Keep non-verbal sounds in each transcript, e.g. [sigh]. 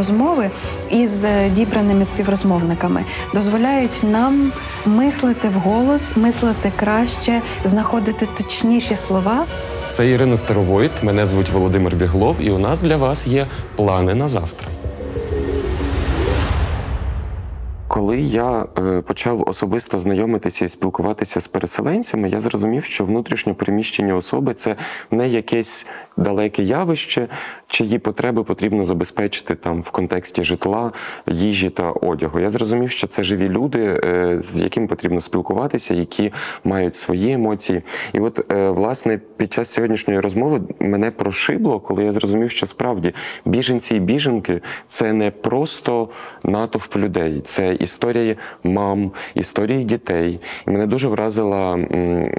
розмови із е, дібраними співрозмовниками дозволяють нам мислити вголос, мислити краще, знаходити точніші слова. Це Ірина Старовойт, мене звуть Володимир Біглов, і у нас для вас є плани на завтра. Коли я е, почав особисто знайомитися і спілкуватися з переселенцями, я зрозумів, що внутрішньо переміщені особи це не якесь далеке явище, чиї потреби потрібно забезпечити там в контексті житла, їжі та одягу. Я зрозумів, що це живі люди, е, з якими потрібно спілкуватися, які мають свої емоції. І от е, власне під час сьогоднішньої розмови мене прошибло, коли я зрозумів, що справді біженці і біженки це не просто натовп людей, це історії мам, історії дітей. І мене дуже вразила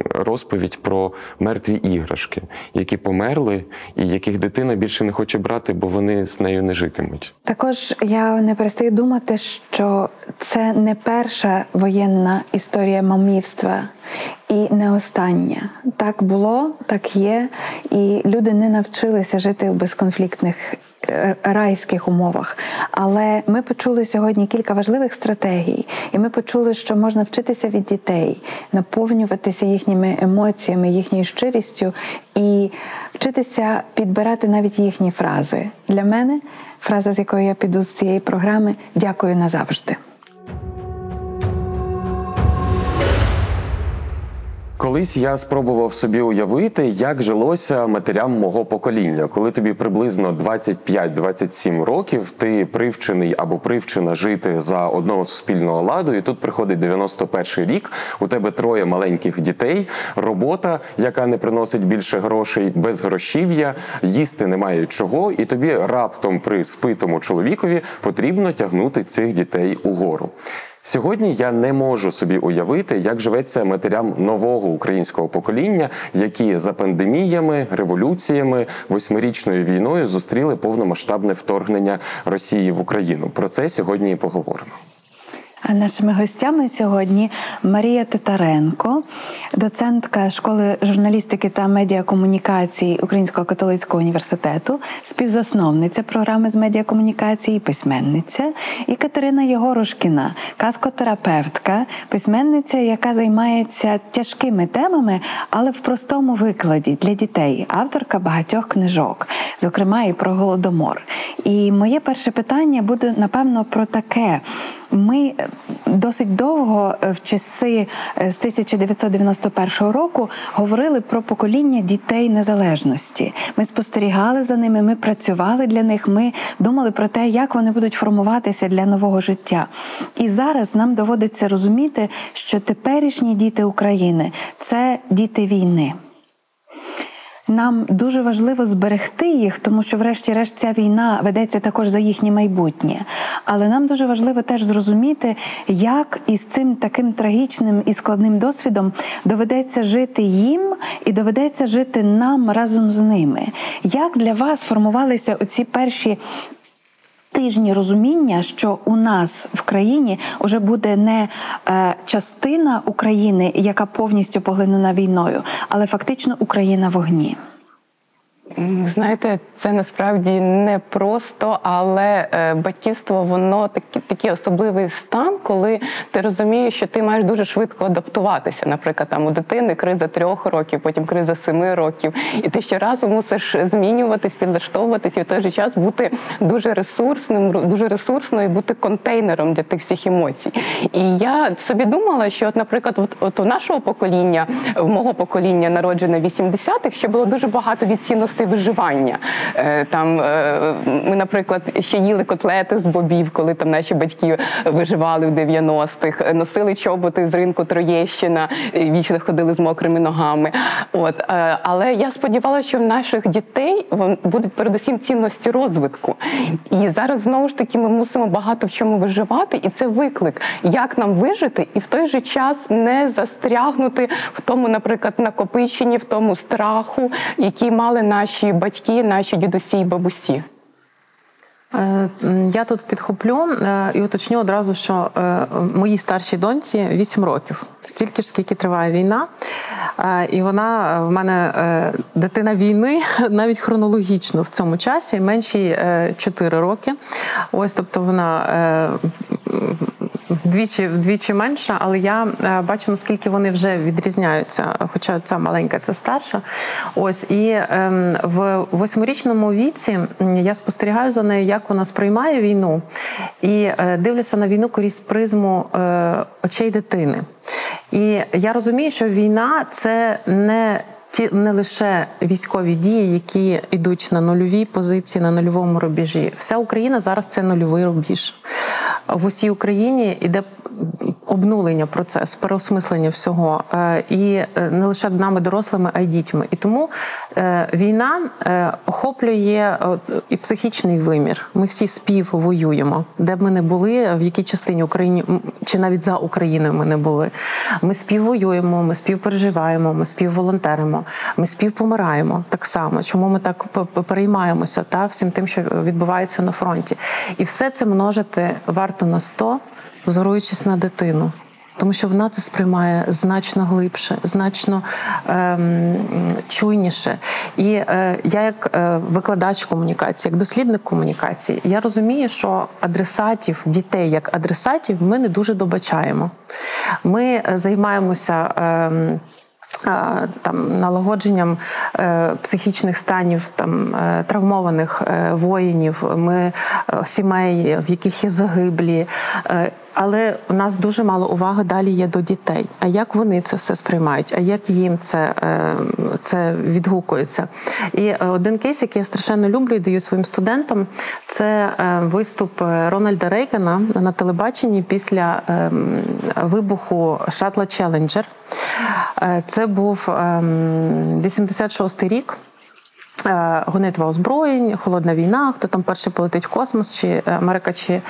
розповідь про мертві іграшки, які померли, і яких дитина більше не хоче брати, бо вони з нею не житимуть. Також я не перестаю думати, що це не перша воєнна історія мамівства і не остання. Так було, так є, і люди не навчилися жити у безконфліктних райських умовах. Але ми почули сьогодні кілька важливих стратегій, і ми почули, що можна вчитися від дітей, наповнюватися їхніми емоціями, їхньою щирістю і вчитися підбирати навіть їхні фрази. Для мене фраза, з якою я піду з цієї програми дякую назавжди. Колись я спробував собі уявити, як жилося матерям мого покоління. Коли тобі приблизно 25-27 років, ти привчений або привчена жити за одного суспільного ладу, і тут приходить 91-й рік. У тебе троє маленьких дітей, робота, яка не приносить більше грошей, безгрошів'я, їсти немає чого, і тобі раптом при спитому чоловікові потрібно тягнути цих дітей угору. Сьогодні я не можу собі уявити, як живеться матерям нового українського покоління, які за пандеміями, революціями, восьмирічною війною зустріли повномасштабне вторгнення Росії в Україну. Про це сьогодні і поговоримо. А Нашими гостями сьогодні Марія Титаренко, доцентка школи журналістики та медіакомунікації Українського католицького університету, співзасновниця програми з медіакомунікації, письменниця, і Катерина Єгорошкіна, казкотерапевтка, письменниця, яка займається тяжкими темами, але в простому викладі для дітей, авторка багатьох книжок, зокрема і про голодомор. І моє перше питання буде напевно про таке. Ми досить довго в часи з 1991 року говорили про покоління дітей незалежності. Ми спостерігали за ними, ми працювали для них. Ми думали про те, як вони будуть формуватися для нового життя. І зараз нам доводиться розуміти, що теперішні діти України це діти війни. Нам дуже важливо зберегти їх, тому що, врешті-решт, ця війна ведеться також за їхнє майбутнє. Але нам дуже важливо теж зрозуміти, як із цим таким трагічним і складним досвідом доведеться жити їм і доведеться жити нам разом з ними. Як для вас формувалися оці перші? Тижні розуміння, що у нас в країні вже буде не е, частина України, яка повністю поглинена війною, але фактично Україна в огні. Знаєте, це насправді не просто, але е, батьківство воно такий, такий особливий стан, коли ти розумієш, що ти маєш дуже швидко адаптуватися. Наприклад, там у дитини криза трьох років, потім криза семи років, і ти щоразу мусиш змінюватись, підлаштовуватись і в той же час бути дуже ресурсним, дуже ресурсною, бути контейнером для тих всіх емоцій. І я собі думала, що, от, наприклад, от, от у нашого покоління, в мого покоління, народжене в 80-х, ще було дуже багато від цінностей виживання. Е, Там е, ми, наприклад, ще їли котлети з бобів, коли там наші батьки виживали в 90-х, носили чоботи з ринку Троєщина, вічно ходили з мокрими ногами. От е, але я сподівалася, що в наших дітей будуть передусім цінності розвитку. І зараз знову ж таки ми мусимо багато в чому виживати, і це виклик, як нам вижити, і в той же час не застрягнути в тому, наприклад, накопиченні, в тому страху, який мали наші батьки, наші дідусі і бабусі. Е, Я тут підхоплю е, і уточню одразу, що е, моїй старшій доньці 8 років, стільки ж, скільки триває війна. І вона в мене дитина війни [laughs] навіть хронологічно в цьому часі, меншій 4 роки. Ось, тобто вона вдвічі, вдвічі менша, але я бачу, наскільки вони вже відрізняються. Хоча ця маленька, це старша. Ось і ем, в восьмирічному віці я спостерігаю за нею, як вона сприймає війну, і е, дивлюся на війну крізь призму е, очей дитини. І я розумію, що війна це не ті не лише військові дії, які йдуть на нульовій позиції, на нульовому рубежі. Вся Україна зараз це нульовий рубіж. В усій Україні йде обнулення процес, переосмислення всього. Е, І е, не лише нами, дорослими, а й дітьми. І тому е, війна охоплює і психічний вимір. Ми всі співвоюємо, де б ми не були, в якій частині України чи навіть за Україною ми не були. Ми співвоюємо, ми співпереживаємо, ми співволонтеримо, ми співпомираємо так само. Чому ми так переймаємося та всім тим, що відбувається на фронті, і все це множити варто на 100, взоруючись на дитину. Тому що вона це сприймає значно глибше, значно ем, чуйніше. І е, я, як е, викладач комунікації, як дослідник комунікації, я розумію, що адресатів, дітей як адресатів, ми не дуже добачаємо. Ми е, займаємося. ем, Там налагодженням е, психічних станів там е, травмованих е, воїнів, ми сімей, в яких є загиблі. Але у нас дуже мало уваги далі є до дітей. А як вони це все сприймають? А як їм це, е, це відгукується? І е, один кейс, який я страшенно люблю і даю своїм студентам, це е, виступ Рональда Рейгана на телебаченні після е, вибуху шатла Челенджер. Це був е, 86-й рік. Е, Гонитва озброєнь, холодна війна, хто там перший полетить в космос, чи Америка, чи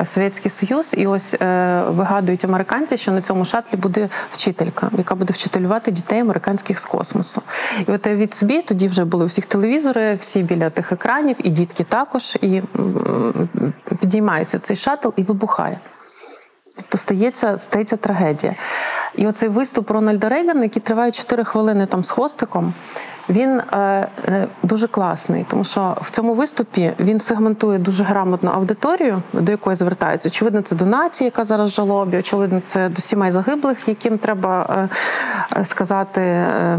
е, Совєтський Союз. І ось е, вигадують американці, що на цьому шатлі буде вчителька, яка буде вчителювати дітей американських з космосу. І от від собі тоді вже були у всіх телевізори, всі біля тих екранів, і дітки також. І підіймається цей шатл і вибухає. Тобто стається, стається трагедія. І оцей виступ Рональда Рейгана, який триває 4 хвилини там з хвостиком, він е, е, дуже класний, тому що в цьому виступі він сегментує дуже грамотно аудиторію, до якої звертаються. Очевидно, це до нації, яка зараз в жалобі, очевидно, це до сімей загиблих, яким треба е, е, сказати е,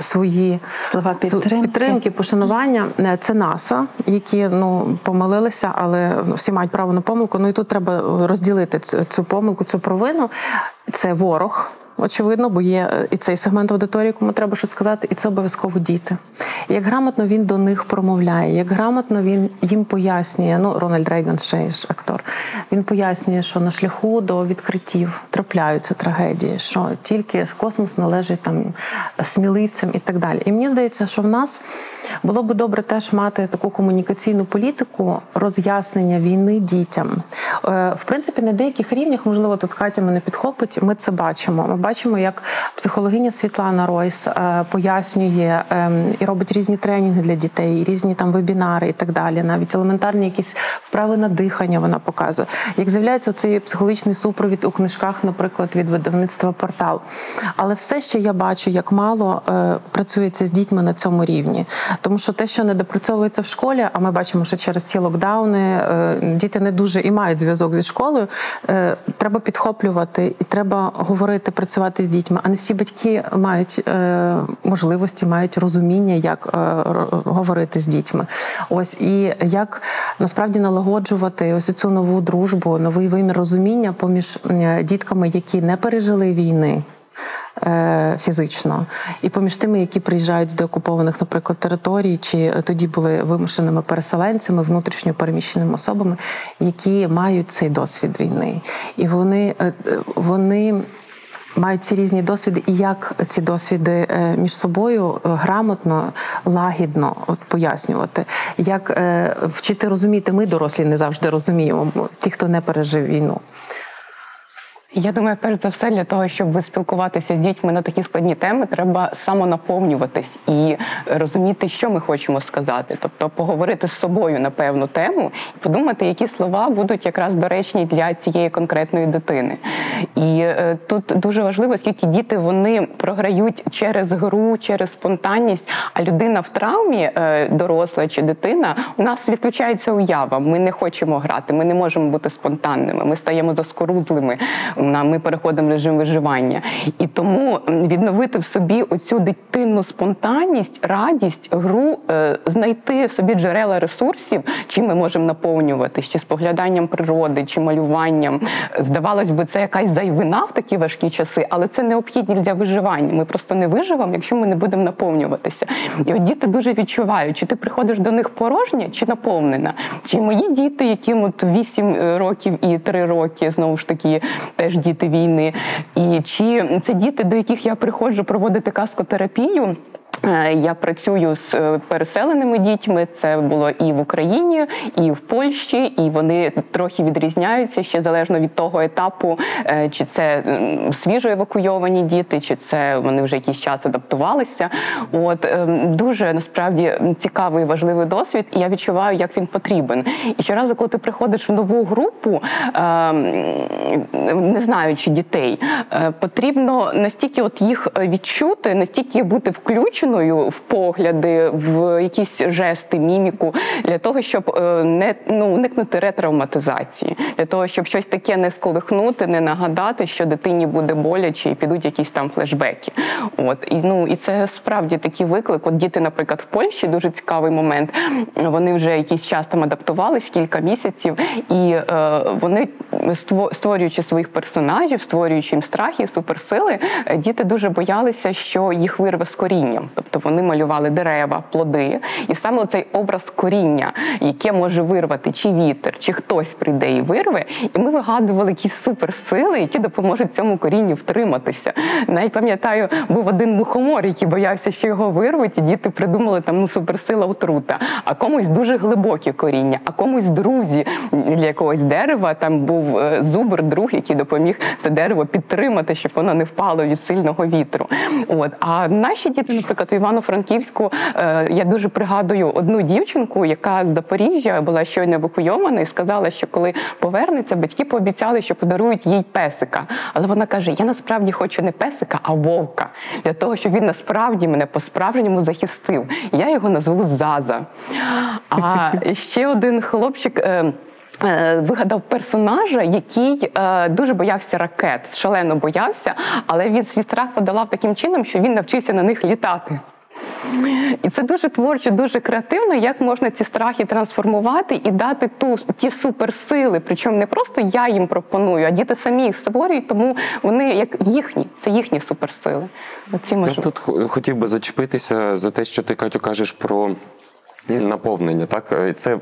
свої Слова підтримки. підтримки, пошанування. Це НАСА, які ну помилилися, але ну, всі мають право на помилку. Ну і тут треба розділити цю, цю помилку, цю провину. Це ворог. Очевидно, бо є е, і цей сегмент аудиторії, кому треба щось сказати, і це обов'язково діти. Як грамотно він до них промовляє, як грамотно він їм пояснює. Ну, Рональд Рейган ще ж актор. Він пояснює, що на шляху до відкриттів трапляються трагедії, що тільки космос належить там сміливцям і так далі. І мені здається, що в нас було би добре теж мати таку комунікаційну політику роз'яснення війни дітям. Е, В принципі, на деяких рівнях, можливо, тут Катя мене підхопить. Ми це бачимо. Ми бачимо, як психологиня Світлана Ройс е, пояснює ем, і робить різні тренінги для дітей, різні там вебінари і так далі. Навіть елементарні якісь вправи на дихання вона показує. Як з'являється цей психологічний супровід у книжках, наприклад, від видавництва портал. Але все ще я бачу, як мало е, працюється з дітьми на цьому рівні. Тому що те, що не допрацьовується в школі, а ми бачимо, що через ті локдауни е, діти не дуже і мають зв'язок зі школою. Треба підхоплювати і треба говорити, працювати з дітьми. А не всі батьки мають е, можливості, мають розуміння, як е, говорити з дітьми. Ось і як насправді налагоджувати ось цю нову дружбу, новий вимір розуміння поміж дітками, які не пережили війни. е, фізично, і поміж тими, які приїжджають з деокупованих, наприклад, територій, чи тоді були вимушеними переселенцями, внутрішньо переміщеними особами, які мають цей досвід війни, і вони, вони мають ці різні досвіди, і як ці досвіди е, між собою е, грамотно, лагідно от пояснювати, як е, вчити розуміти. Ми дорослі не завжди розуміємо, ті, хто не пережив війну. Я думаю, перш за все, для того, щоб спілкуватися з дітьми на такі складні теми, треба самонаповнюватись і розуміти, що ми хочемо сказати. Тобто поговорити з собою на певну тему і подумати, які слова будуть якраз доречні для цієї конкретної дитини. І е, тут дуже важливо, оскільки діти вони програють через гру, через спонтанність, а людина в травмі, е, доросла чи дитина, у нас відключається уява. Ми не хочемо грати, ми не можемо бути спонтанними. Ми стаємо заскорузлими. Ми переходимо в режим виживання. І тому відновити в собі оцю дитинну спонтанність, радість, гру, е, знайти собі джерела ресурсів, чим ми можемо наповнюватись, чи спогляданням природи, чи малюванням. Здавалось би, це якась зайвина в такі важкі часи, але це необхідні для виживання. Ми просто не виживемо, якщо ми не будемо наповнюватися. І от діти дуже відчувають, чи ти приходиш до них порожня, чи наповнена. Чи мої діти, яким от 8 років і 3 роки, знову ж таки, теж діти війни. І чи це діти, до яких я приходжу проводити каскотерапію. Е, Я працюю з е, переселеними дітьми. Це було і в Україні, і в Польщі, і вони трохи відрізняються ще залежно від того етапу, е, чи це свіжо евакуйовані діти, чи це вони вже якийсь час адаптувалися. От дуже насправді цікавий важливий досвід, і я відчуваю, як він потрібен. І щоразу, коли ти приходиш в нову групу, не знаючи дітей, потрібно настільки от їх відчути, настільки бути включеною в погляди, в якісь жести, міміку, для того, щоб е, не ну уникнути ретравматизації, для того, щоб щось таке не сколихнути, не нагадати, що дитині буде боляче і підуть якісь там флешбеки. От і ну і це справді такий виклик. От діти, наприклад, в Польщі дуже цікавий момент. Вони вже якийсь час там адаптувались, кілька місяців, і е, вони ство- створюючи своїх персонажів, створюючи їм страхи, суперсили, е, діти дуже боялися, що їх вирве з корінням. Тобто вони малювали дерева, плоди, і саме цей образ коріння, яке може вирвати чи вітер, чи хтось прийде і вирве. І ми вигадували якісь суперсили, які допоможуть цьому корінню втриматися. Навіть пам'ятаю, був один мухомор, який боявся, що його вирвуть, і діти придумали там ну, суперсила отрута, а комусь дуже глибокі коріння, а комусь друзі для якогось дерева. Там був е, зубр, друг, який допоміг це дерево підтримати, щоб воно не впало від сильного вітру. От а наші діти, наприклад, в Івано-Франківську, е, я дуже пригадую одну дівчинку, яка з Запоріжжя була щойно евакуйована, і сказала, що коли повернеться, батьки пообіцяли, що подарують їй песика. Але вона каже: Я насправді хочу не песика, а вовка для того, щоб він насправді мене по-справжньому захистив. Я його назву Заза. А ще один хлопчик. Е, Вигадав персонажа, який е, дуже боявся ракет, шалено боявся, але він свій страх подолав таким чином, що він навчився на них літати. І це дуже творчо, дуже креативно, як можна ці страхи трансформувати і дати ту ті суперсили. Причому не просто я їм пропоную, а діти самі їх створюють, тому вони як їхні, це їхні суперсили. Оці Я можливості. тут хотів би зачепитися за те, що ти Катю кажеш про. Наповнення, так це е,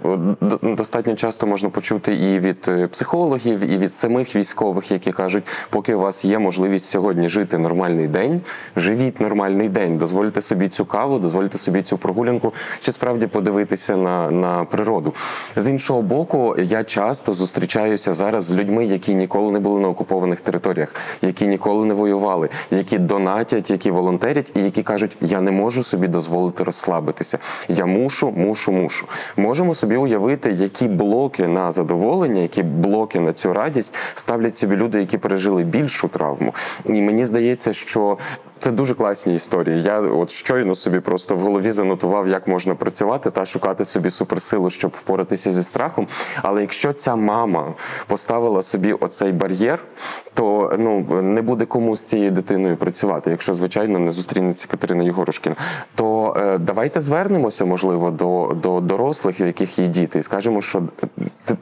достатньо часто можна почути і від е, психологів, і від самих військових, які кажуть, поки у вас є можливість сьогодні жити нормальний день, живіть нормальний день, дозвольте собі цю каву, дозвольте собі цю прогулянку, чи справді подивитися на, на природу. З іншого боку, я часто зустрічаюся зараз з людьми, які ніколи не були на окупованих територіях, які ніколи не воювали, які донатять, які волонтерять, і які кажуть, я не можу собі дозволити розслабитися. Я мушу, мушу, мушу. Можемо собі уявити, які блоки на задоволення, які блоки на цю радість ставлять собі люди, які пережили більшу травму. І мені здається, що це дуже класні історії. Я от щойно собі просто в голові занотував, як можна працювати та шукати собі суперсилу, щоб впоратися зі страхом. Але якщо ця мама поставила собі оцей бар'єр, то ну не буде кому з цією дитиною працювати, якщо звичайно не зустрінеться Катерина Єгорушкіна. То е, давайте звернемося, можливо, до, до дорослих, у яких є діти, і скажемо, що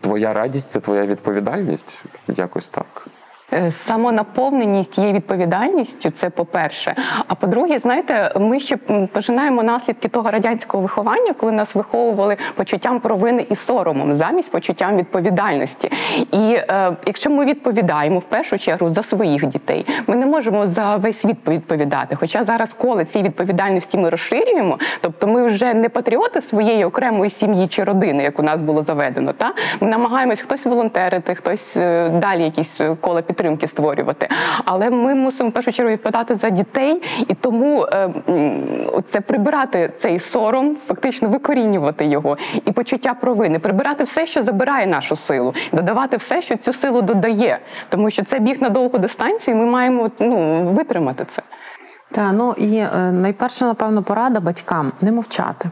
твоя радість це твоя відповідальність. Якось так. Е, Самонаповненість є відповідальністю, це по-перше. А по-друге, знаєте, ми ще пожинаємо наслідки того радянського виховання, коли нас виховували почуттям провини і соромом замість почуттям відповідальності. І е, якщо ми відповідаємо в першу чергу за своїх дітей, ми не можемо за весь світ відповідати. Хоча зараз, коли ці відповідальності ми розширюємо, тобто ми вже не патріоти своєї окремої сім'ї чи родини, як у нас було заведено. Та ми намагаємось хтось волонтерити, хтось е, далі якісь е, кола підтримки створювати. Але ми мусимо в першу чергу відповідати за дітей, і тому е, це прибирати цей сором, фактично викорінювати його, і почуття провини, прибирати все, що забирає нашу силу, додавати все, що цю силу додає, тому що це біг на довгу дистанцію. і Ми маємо ну витримати це. Та ну і е, найперша, напевно, порада батькам не мовчати.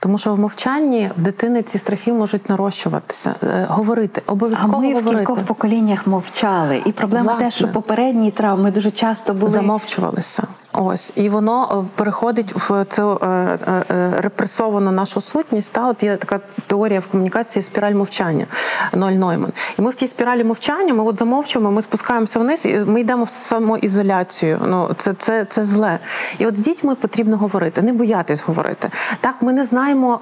Тому що в мовчанні в дитини ці страхи можуть нарощуватися. говорити говорити, А обов'язково ми в кількох поколіннях мовчали. І проблема те, що попередні травми дуже часто були замовчувалися. Ось і воно е, переходить в цю е, е, репресовану нашу сутність. Та от є така теорія в комунікації спіраль мовчання Ноль Нойман. І ми в тій спіралі мовчання, ми от замовчуємо, ми спускаємося вниз, і ми йдемо в самоізоляцію. Ну це, це, це зле. І от з дітьми потрібно говорити, не боятись говорити. Так, ми не знаємо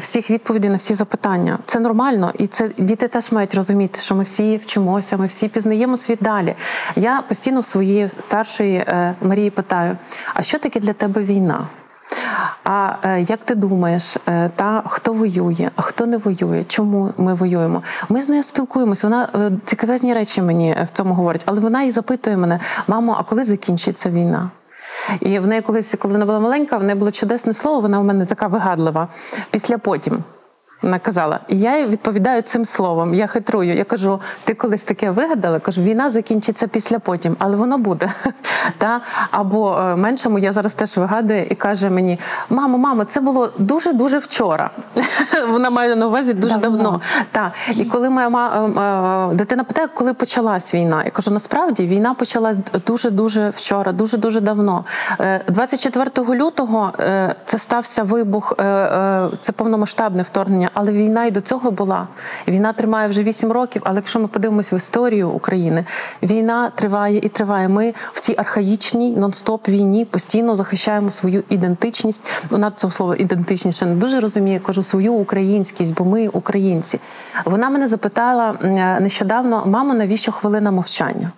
всіх відповідей на всі запитання. Це нормально, і це діти теж мають розуміти, що ми всі вчимося, ми всі пізнаємо світ далі. Я постійно в своєї старшої Марії питаю: а що таке для тебе війна? А е, як ти думаєш, е, та хто воює, а хто не воює? Чому ми воюємо? Ми з нею спілкуємося. Вона е, цікавезні речі мені в цьому говорить, але вона і запитує мене: мамо, а коли закінчиться війна? І в неї колись, коли вона була маленька, в неї було чудесне слово. Вона в мене така вигадлива. Після потім. Вона казала, і я відповідаю цим словом. Я хитрую. Я кажу: ти колись таке вигадала? Кажу, війна закінчиться після потім, але воно буде. [laughs] Та або е, меншому я зараз теж вигадую і каже мені: мамо, мамо, це було дуже дуже вчора. [laughs] Вона має на увазі дуже Давно. давно. Так. І коли моя ма- е, е, дитина питає, коли почалась війна, я кажу, насправді війна почалась дуже дуже вчора, дуже дуже давно. Е, 24 лютого е, це стався вибух, це повномасштабне вторгнення, але війна і до цього була. Війна тримає вже 8 років. Але якщо ми подивимось в історію України, війна триває і триває. Ми в цій архаїчній нон-стоп війні постійно захищаємо свою ідентичність. Вона цього слова ідентичність ще не дуже розуміє. Я кажу свою українськість, бо ми українці. Вона мене запитала нещодавно: мамо, навіщо хвилина мовчання?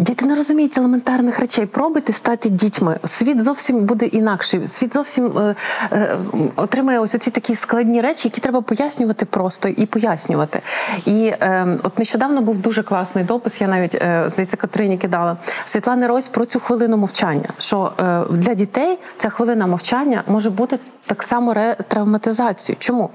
Діти не розуміють елементарних речей. Пробуйте стати дітьми. Світ зовсім буде інакший. Світ зовсім е, е, отримає ось ці такі складні речі, які треба пояснювати просто і пояснювати. І е, от нещодавно був дуже класний допис. Я навіть е, здається, Катерині кидала Світлани Рось про цю хвилину мовчання. Що е, для дітей ця хвилина мовчання може бути так само ретравматизацією. Чому?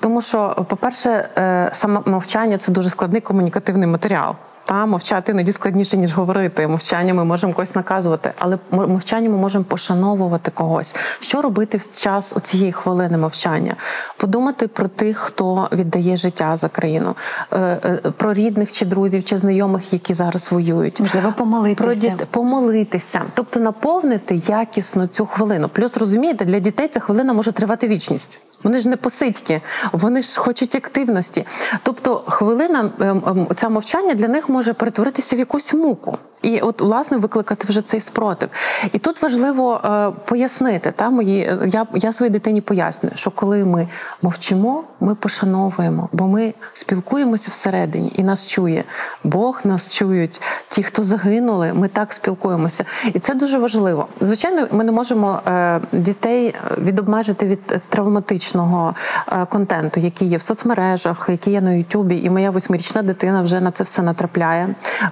Тому що, по-перше, е, саме мовчання це дуже складний комунікативний матеріал. Та мовчати іноді складніше ніж говорити. Мовчання ми можемо когось наказувати, але мовчання ми можемо пошановувати когось. Що робити в час у цієї хвилини мовчання? Подумати про тих, хто віддає життя за країну, е, е, про рідних чи друзів, чи знайомих, які зараз воюють. можливо помолитися. Про діт... помолитися, тобто наповнити якісно цю хвилину. Плюс розумієте, для дітей ця хвилина може тривати вічність. Вони ж не посидьки, вони ж хочуть активності. Тобто, хвилина ем, ем, ця мовчання для них може перетворитися в якусь муку. І от власне викликати вже цей спротив. І тут важливо е, пояснити та мої. Я, я своїй дитині пояснюю, що коли ми мовчимо, ми пошановуємо, бо ми спілкуємося всередині, і нас чує Бог, нас чують ті, хто загинули. Ми так спілкуємося, і це дуже важливо. Звичайно, ми не можемо е, дітей відобмежити від травматичного е, контенту, який є в соцмережах, який є на Ютубі. І моя восьмирічна дитина вже на це все натрапляє.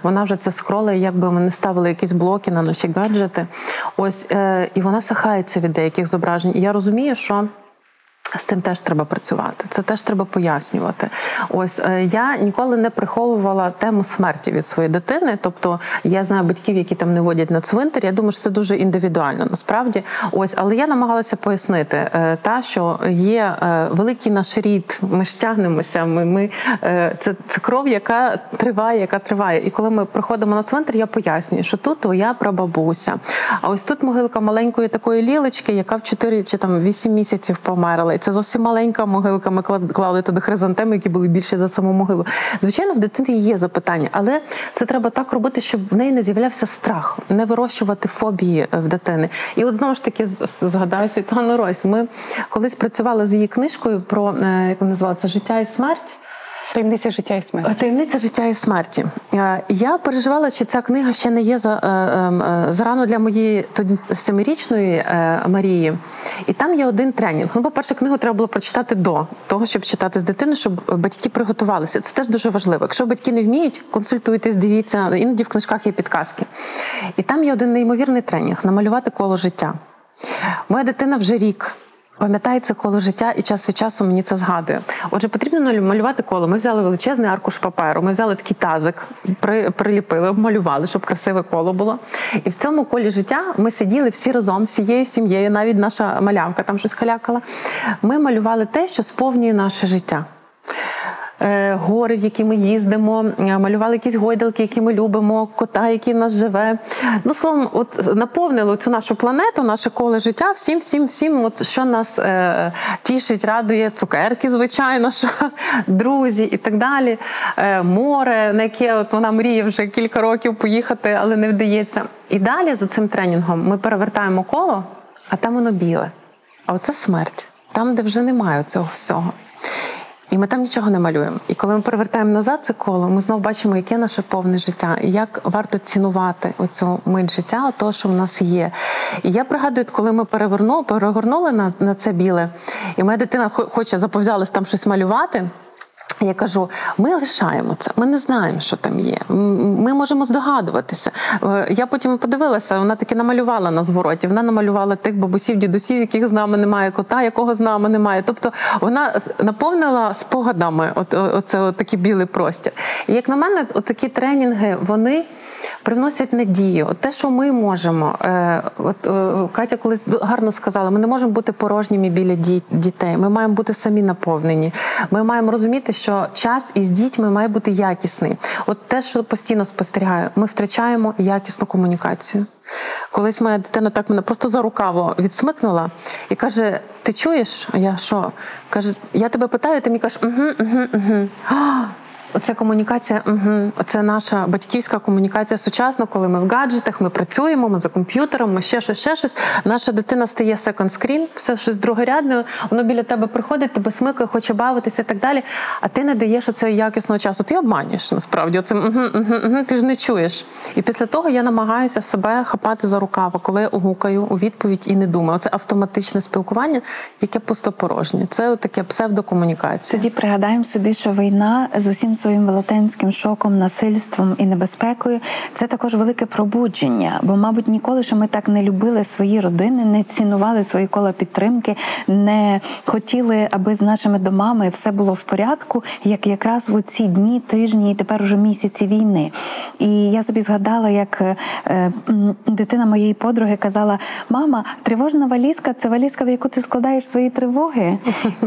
Вона вже це скролить, якби ми не ставили якісь блоки на наші гаджети. Ось е, і вона сахається від деяких зображень. І я розумію, що. З цим теж треба працювати, це теж треба пояснювати. Ось е, я ніколи не приховувала тему смерті від своєї дитини. Тобто я знаю батьків, які там не водять на цвинтар. Я думаю, що це дуже індивідуально насправді. Ось, але я намагалася пояснити, е, та що є е, великий наш рід. Ми ж тягнемося. Ми, ми це, це кров, яка триває, яка триває. І коли ми приходимо на цвинтар, я пояснюю, що тут твоя прабабуся. А ось тут могилка маленької такої лілочки, яка в 4 чи там 8 місяців померла. І це зовсім маленька могилка. Ми клали туди хризантеми, які були більші за саму могилу. Звичайно, в дитини є запитання, але це треба так робити, щоб в неї не з'являвся страх, не вирощувати фобії е, в дитини. І от знову ж таки згадаю Світлану Ройс. Ми колись працювали з її книжкою про е, як вона називається життя і смерть. Таємниця життя і смерті. Таємниця життя і смерті. Е, Я переживала, чи ця книга ще не є за, е, е, зарано для моєї тоді семирічної Марії. І там є один тренінг. Ну, по-перше, книгу треба було прочитати до того, щоб читати з дитини, щоб батьки приготувалися. Це теж дуже важливо. Якщо батьки не вміють, консультуйтесь, дивіться. Іноді в книжках є підказки. І там є один неймовірний тренінг намалювати коло життя. Моя дитина вже рік. Пам'ятає це коло життя і час від часу мені це згадує. Отже, потрібно малювати коло. Ми взяли величезний аркуш паперу, ми взяли такий тазик, при, приліпили, обмалювали, щоб красиве коло було. І в цьому колі життя ми сиділи всі разом, всією сім'єю, навіть наша малявка там щось халякала. Ми малювали те, що сповнює наше життя. Е, Гори, в які ми їздимо, е, малювали якісь гойдалки, які ми любимо, кота, який в нас живе. Ну, словом, от наповнили цю нашу планету, наше коло життя, всім, всім, всім, от що нас е, тішить, радує, цукерки, звичайно, що друзі і так далі. Е, море, на яке от вона мріє вже кілька років поїхати, але не вдається. І далі за цим тренінгом ми перевертаємо коло, а там воно біле. А оце смерть, там, де вже немає цього всього. І ми там нічого не малюємо. І коли ми перевертаємо назад це коло, ми знову бачимо, яке наше повне життя, і як варто цінувати оцю мить життя, то, що в нас є. І я пригадую, коли ми перевернули, перегорнули на, на це біле, і моя дитина хо- хоче заповзялась там щось малювати. Я кажу, ми лишаємо це, ми не знаємо, що там є. Ми можемо здогадуватися. Е, Я потім подивилася, вона таки намалювала на звороті. Вона намалювала тих бабусів, дідусів, яких з нами немає, кота, якого з нами немає. Тобто вона наповнила спогадами от, оце от такий білий простір. І як на мене, от такі тренінги вони привносять надію. От те, що ми можемо. Е, От е, Катя колись гарно сказала: ми не можемо бути порожніми біля дітей. Ми маємо бути самі наповнені. Ми маємо розуміти, що час із дітьми має бути якісний. От те, що постійно спостерігаю, ми втрачаємо якісну комунікацію. Колись моя дитина так мене просто за рукаво відсмикнула і каже: Ти чуєш? А я що? Каже, я тебе питаю, ти мені кажеш, угу, угу, угу. Оце комунікація, угу. Оце наша батьківська комунікація сучасна, коли ми в гаджетах, ми працюємо, ми за комп'ютером, ми ще щось, ще щось. Наша дитина стає screen, все щось другорядне, воно біля тебе приходить, тебе смикає, хоче бавитися і так далі. А ти не даєш оцього якісного часу. Ти обманюєш насправді. Оце угу, угу, угу, ти ж не чуєш. І після того я намагаюся себе хапати за рукава, коли я угукаю у відповідь і не думаю. Оце автоматичне спілкування, яке пустопорожнє. Це таке псевдокомунікація. Тоді пригадаємо собі, що війна з усім своїм велетенським шоком, насильством і небезпекою це також велике пробудження. Бо, мабуть, ніколи що ми так не любили свої родини, не цінували свої кола підтримки, не хотіли, аби з нашими домами все було в порядку, як якраз в ці дні, тижні і тепер уже місяці війни. І я собі згадала, як е, дитина моєї подруги казала: Мама, тривожна валізка це валізка, в яку ти складаєш свої тривоги.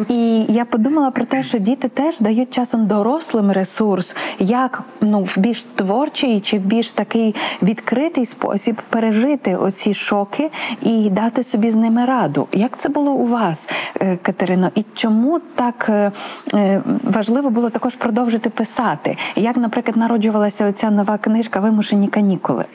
І я подумала про те, що діти теж дають часом дорослим ресурс, як ну в більш творчий чи більш такий відкритий спосіб пережити оці шоки і дати собі з ними раду. Як це було у вас, е, Катерино? І чому так е, е, важливо було також продовжити писати? Як, наприклад, народжувалася оця нова книжка Вимушені канікули?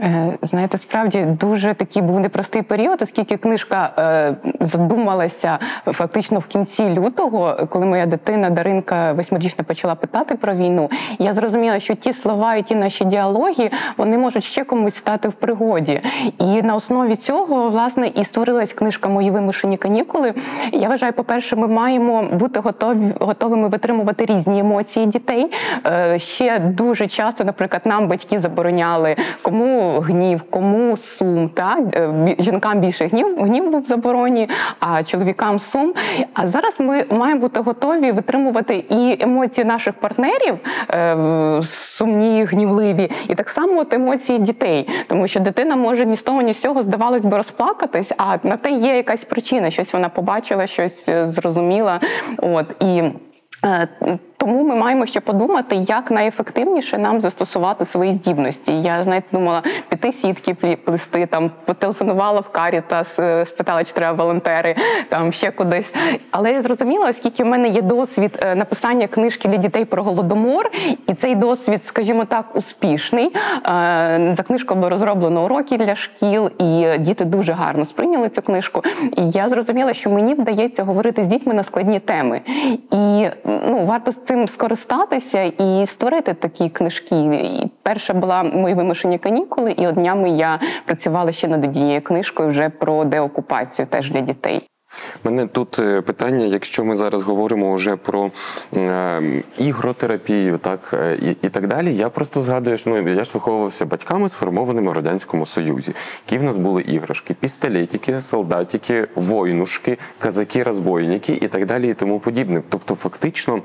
Е, Знаєте, справді дуже такий був непростий період, оскільки книжка е, задумалася фактично в кінці лютого, коли моя дитина Даринка восьмирічна почала питати про війну. Я зрозуміла, що ті слова і ті наші діалоги вони можуть ще комусь стати в пригоді. І на основі цього власне і створилась книжка Мої вимушені канікули. Я вважаю, по-перше, ми маємо бути готові готовими витримувати різні емоції дітей. Е, Ще дуже часто, наприклад, нам батьки забороняли кому гнів, кому сум. Так? Е, Жінкам більше гнів, гнів був в забороні, а чоловікам сум. А зараз ми маємо бути готові витримувати і емоції наших партнерів е, сумні, гнівливі, і так само от емоції дітей. Тому що дитина може ні з того, ні з цього, здавалось би, розплакатись, а на те є якась причина, щось вона побачила, щось е, зрозуміла. От і. Тому ми маємо ще подумати, як найефективніше нам застосувати свої здібності. Я знаєте, думала піти сітки плести, там потелефонувала в Карітас, е, спитала, чи треба волонтери, там ще кудись. Але я зрозуміла, оскільки в мене є досвід е, написання книжки для дітей про голодомор, і цей досвід, скажімо так, успішний. Е, За книжку було розроблено уроки для шкіл, і діти дуже гарно сприйняли цю книжку. І я зрозуміла, що мені вдається говорити з дітьми на складні теми. І ну, варто цим скористатися і створити такі книжки. І перша була мої вимушені канікули, і от днями я працювала ще над однією книжкою вже про деокупацію, теж для дітей. Мене тут е, питання, якщо ми зараз говоримо вже про е, ігротерапію, так е, і, і так далі. Я просто згадую, що ну, я ж виховувався батьками, сформованими в радянському союзі. Які в нас були іграшки, пістолетики, солдатики, воїнушки, казаки-розбойники і так далі, і тому подібне. Тобто, фактично.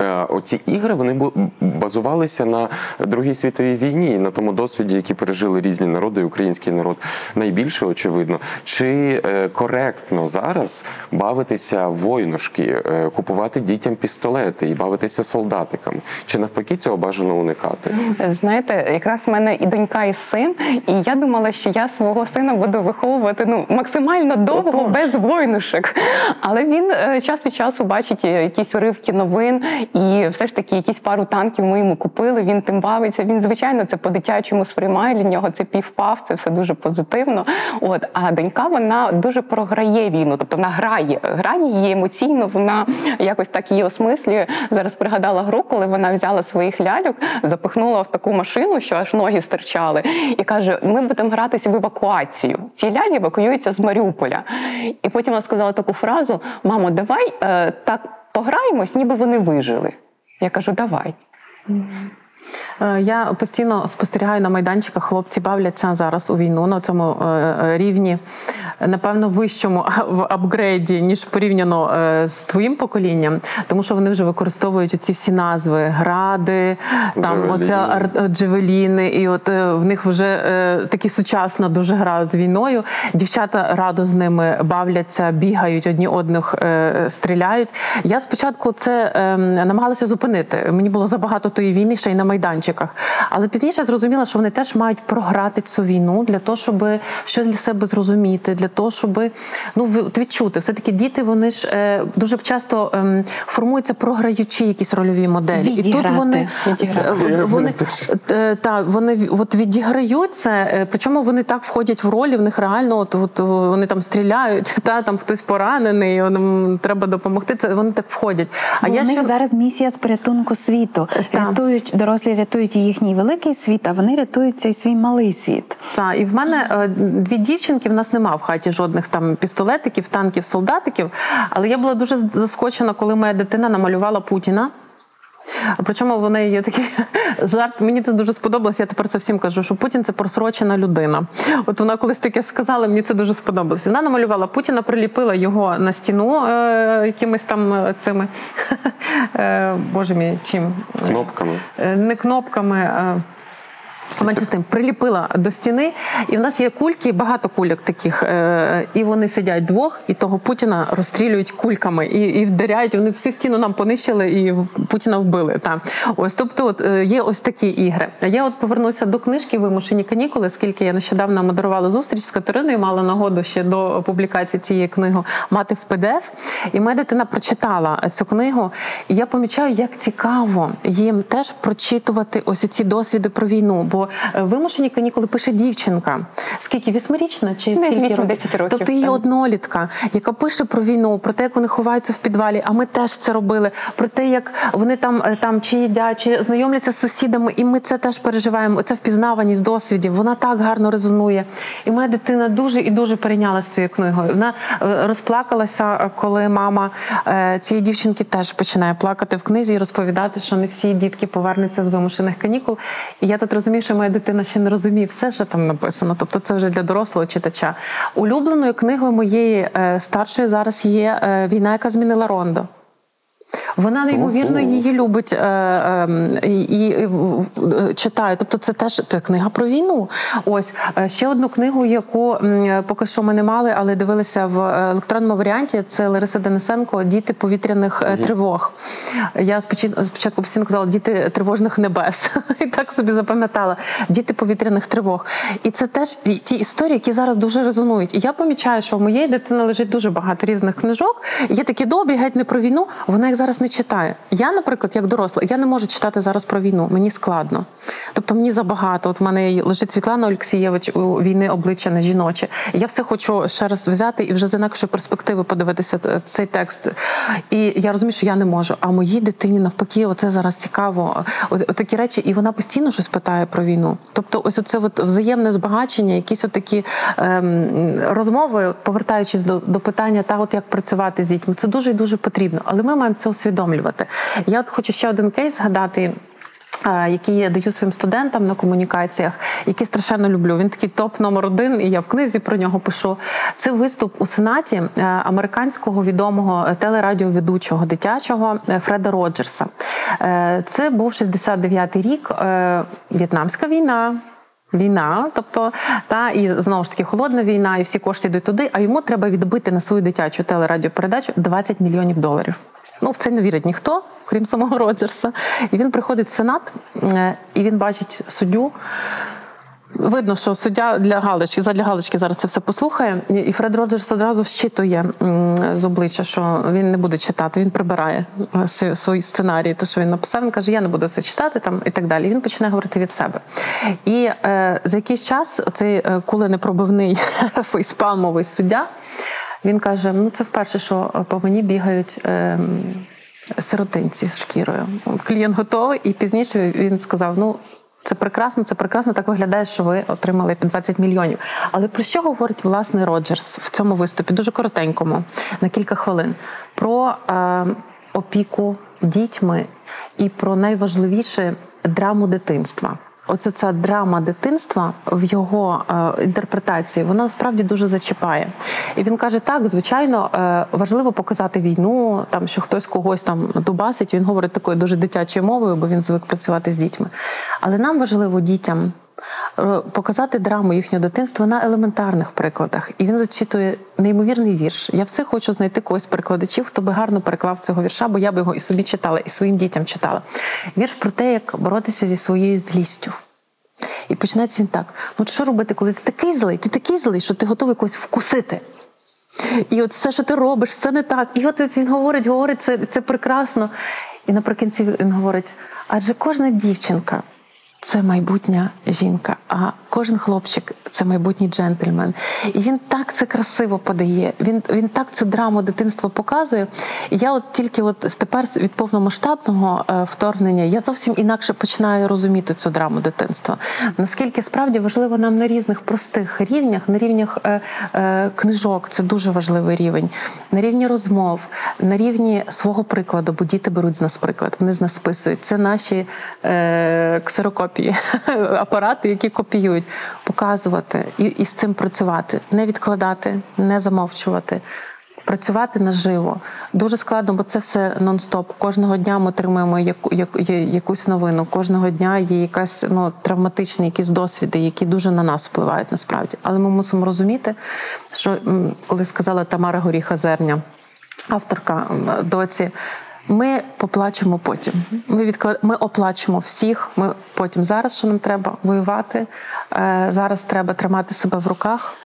Е, Оці ігри вони базувалися на Другій світовій війні, на тому досвіді, який пережили різні народи, і український народ найбільше очевидно. Чи е, коректно зараз бавитися в воїнушки, е, купувати дітям пістолети і бавитися солдатиками? Чи навпаки цього бажано уникати? Знаєте, якраз в мене і донька, і син, і я думала, що я свого сина буду виховувати ну максимально довго Отож. без войнушек. Але він час від часу бачить якісь уривки новин, і все ж таки якісь пару танків ми йому купили. Він тим бавиться. Він звичайно це по-дитячому сприймає. Для нього це півпав, це все дуже позитивно. От а донька вона дуже програє війну, тобто вона грає, грає її емоційно. Вона якось так її осмислює. Зараз пригадала гру, коли вона взяла своїх ляльок, запихнула в таку машину, що аж ноги стирчали, і каже: Ми будемо гратися в евакуацію. Ці лялі евакуюються з Маріуполя. І потім вона сказала таку фразу: Мамо, давай е, так пограємось, ніби вони вижили. Я кажу, давай. Е, Я постійно спостерігаю на майданчиках, хлопці бавляться зараз у війну на цьому е, е, рівні, напевно, вищому [laughs] в апгрейді, ніж порівняно з твоїм поколінням, тому що вони вже використовують ці всі назви: гради, там оця джевеліни, і от в них вже такі сучасна дуже гра з війною. Дівчата радо з ними бавляться, бігають одні одних, стріляють. Я спочатку це е, намагалася зупинити. Мені було забагато тої війни ще й на майданчиках. Але пізніше зрозуміла, що вони теж мають програти цю війну для того, щоб щось для себе зрозуміти, для того, щоб ну відчути. Все таки діти вони ж е, дуже часто ем, формуються програючи якісь рольові моделі. І тут вони Відіграти. е, вони. Е, Та вони от відіграють це, е, причому вони так входять в ролі, в них реально от, от вони там стріляють, та там хтось поранений, їм треба допомогти. Це вони так входять. А Бо я них ще зараз місія з порятунку світу. Так. Рятують дорослі, рятують їхній великий світ, а вони рятують цей свій малий світ. та і в мене е, дві дівчинки. В нас нема в хаті жодних там пістолетиків, танків, солдатиків. Але я була дуже заскочена, коли моя дитина намалювала Путіна. Причому в неї є такий [laughs] жарт. Мені це дуже сподобалось. Я тепер це всім кажу, що Путін це просрочена людина. От вона колись таке сказала, мені це дуже сподобалось. Вона намалювала Путіна, приліпила його на стіну е, якимись там е, цими [laughs] е, боже мій, чим Кнопками. Е, не кнопками. а Менше з приліпила до стіни, і в нас є кульки, багато кульок таких. е, І вони сидять двох, і того Путіна розстрілюють кульками і і вдаряють. Вони всю стіну нам понищили і Путіна вбили. Та ось, тобто, от е, є ось такі ігри. А я от повернуся до книжки Вимушені канікули, оскільки я нещодавно модерувала зустріч з Катериною, мала нагоду ще до публікації цієї книги мати в PDF. І моя дитина прочитала цю книгу, і я помічаю, як цікаво їм теж прочитувати ось ці досвіди про війну. Бо е, вимушені канікули пише дівчинка. Скільки вісьмирічна чи скільки 8-10 років, Тобто її однолітка, яка пише про війну, про те, як вони ховаються в підвалі. А ми теж це робили. Про те, як вони там е, там чи їдять, чи знайомляться з сусідами, і ми це теж переживаємо. Оце впізнаваність досвідів. Вона так гарно резонує. І моя дитина дуже і дуже перейнялася цією книгою. Вона е, розплакалася, коли мама цієї дівчинки теж починає плакати в книзі і розповідати, що не всі дітки повернуться з вимушених канікул. І я тут розумію, що моя дитина ще не розуміє все, що там написано. Тобто, це вже для дорослого читача. Улюбленою книгою моєї е, старшої зараз є е, війна, яка змінила Рондо. Вона неймовірно її любить е, е, і, в- читає. Тобто, це теж це книга про війну. Ось Е, ще одну книгу, яку поки що ми не мали, але дивилися в електронному варіанті. Це Лариса Денисенко Діти повітряних е, тривог. Я спочатку спочатку постійно казала діти тривожних небес. [laughs] І так собі запам'ятала. Діти повітряних тривог. І це теж ті історії, які зараз дуже резонують. І я помічаю, що в моєї дитини лежить дуже багато різних книжок. Є такі добрі, геть не про війну. Вона їх зараз не читає. Я, наприклад, як доросла, я не можу читати зараз про війну. Мені складно. Тобто мені забагато. От в мене лежить Світлана Олексієвич у війни обличчя на жіноче. Я все хочу ще раз взяти і вже з інакшої перспективи подивитися цей текст. І я розумію, що я не можу. А моїй дитині навпаки, оце зараз цікаво. Ось такі речі, і вона постійно щось питає про війну. Тобто, ось оце от взаємне збагачення, якісь отакі ем, розмови, повертаючись до, до питання, та от як працювати з дітьми, це дуже і дуже потрібно. Але ми маємо це усвідомлювати. Я от хочу ще один кейс згадати. е, Який я даю своїм студентам на комунікаціях, які страшенно люблю. Він такий топ номер один, і я в книзі про нього пишу. Це виступ у сенаті е, американського відомого телерадіоведучого дитячого е, Фреда Роджерса. Е, Це був 69-й рік, е, В'єтнамська війна. Війна, тобто та і знову ж таки холодна війна, і всі кошти йдуть туди. А йому треба відбити на свою дитячу телерадіопередачу 20 мільйонів доларів. Ну в це не вірить ніхто, крім самого [laughs] Роджерса. І він приходить в сенат, е, і він бачить суддю. Видно, що суддя для галочки, задля галочки зараз це все послухає. І- Фред Роджерс одразу щитує м, з обличчя, що він не буде читати, він прибирає е, свої сценарії, те, що він написав. Він каже, я не буду це читати там і так далі. Він починає говорити від себе. І е, за якийсь час цей е, куленепробивний [laughs] фейспалмовий суддя він каже: ну це вперше, що е, по мені бігають. Е, Сиротинці з шкірою. Клієнт готовий, і пізніше він сказав: ну це прекрасно, це прекрасно. Так виглядає, що ви отримали під 20 мільйонів. Але про що говорить власне Роджерс в цьому виступі? Дуже коротенькому, на кілька хвилин. Про е, опіку дітьми і про найважливіше драму дитинства. Оце ця драма дитинства в його е, інтерпретації, вона насправді дуже зачіпає. І він каже: так, звичайно, е, важливо показати війну, там що хтось когось там дубасить. Він говорить такою дуже дитячою мовою, бо він звик працювати з дітьми. Але нам важливо дітям показати драму їхнього дитинства на елементарних прикладах. І він зачитує неймовірний вірш. Я все хочу знайти когось перекладачів, хто би гарно переклав цього вірша, бо я би його і собі читала, і своїм дітям читала. Вірш про те, як боротися зі своєю злістю. І починається він так: ну що робити, коли ти такий злий, ти такий злий, що ти готовий когось вкусити. І от все, що ти робиш, все не так. І от він говорить, говорить, це, це прекрасно. І наприкінці він говорить: адже кожна дівчинка це майбутня жінка, а кожен хлопчик це майбутній джентльмен. І він так це красиво подає. Він, він так цю драму дитинства показує. Я от тільки от тепер від повномасштабного е, вторгнення я зовсім інакше починаю розуміти цю драму дитинства. Наскільки справді важливо нам на різних простих рівнях, на рівнях е, е, книжок, це дуже важливий рівень, на рівні розмов, на рівні свого прикладу, бо діти беруть з нас приклад, вони з нас списують. Це наші е, ксерокопії, [laughs] апарати, які копіюють, показувати і, і з цим працювати, не відкладати, не замовчувати. Працювати наживо дуже складно, бо це все нон-стоп. Кожного дня ми отримуємо яку, яку, якусь новину. Кожного дня є якась ну травматичні якісь досвіди, які дуже на нас впливають насправді. Але ми мусимо розуміти, що коли сказала Тамара Горіха Зерня, авторка доці. Ми поплачемо потім. Ми відклад... ми оплачемо всіх. Ми потім зараз, що нам треба воювати. Е, зараз треба тримати себе в руках.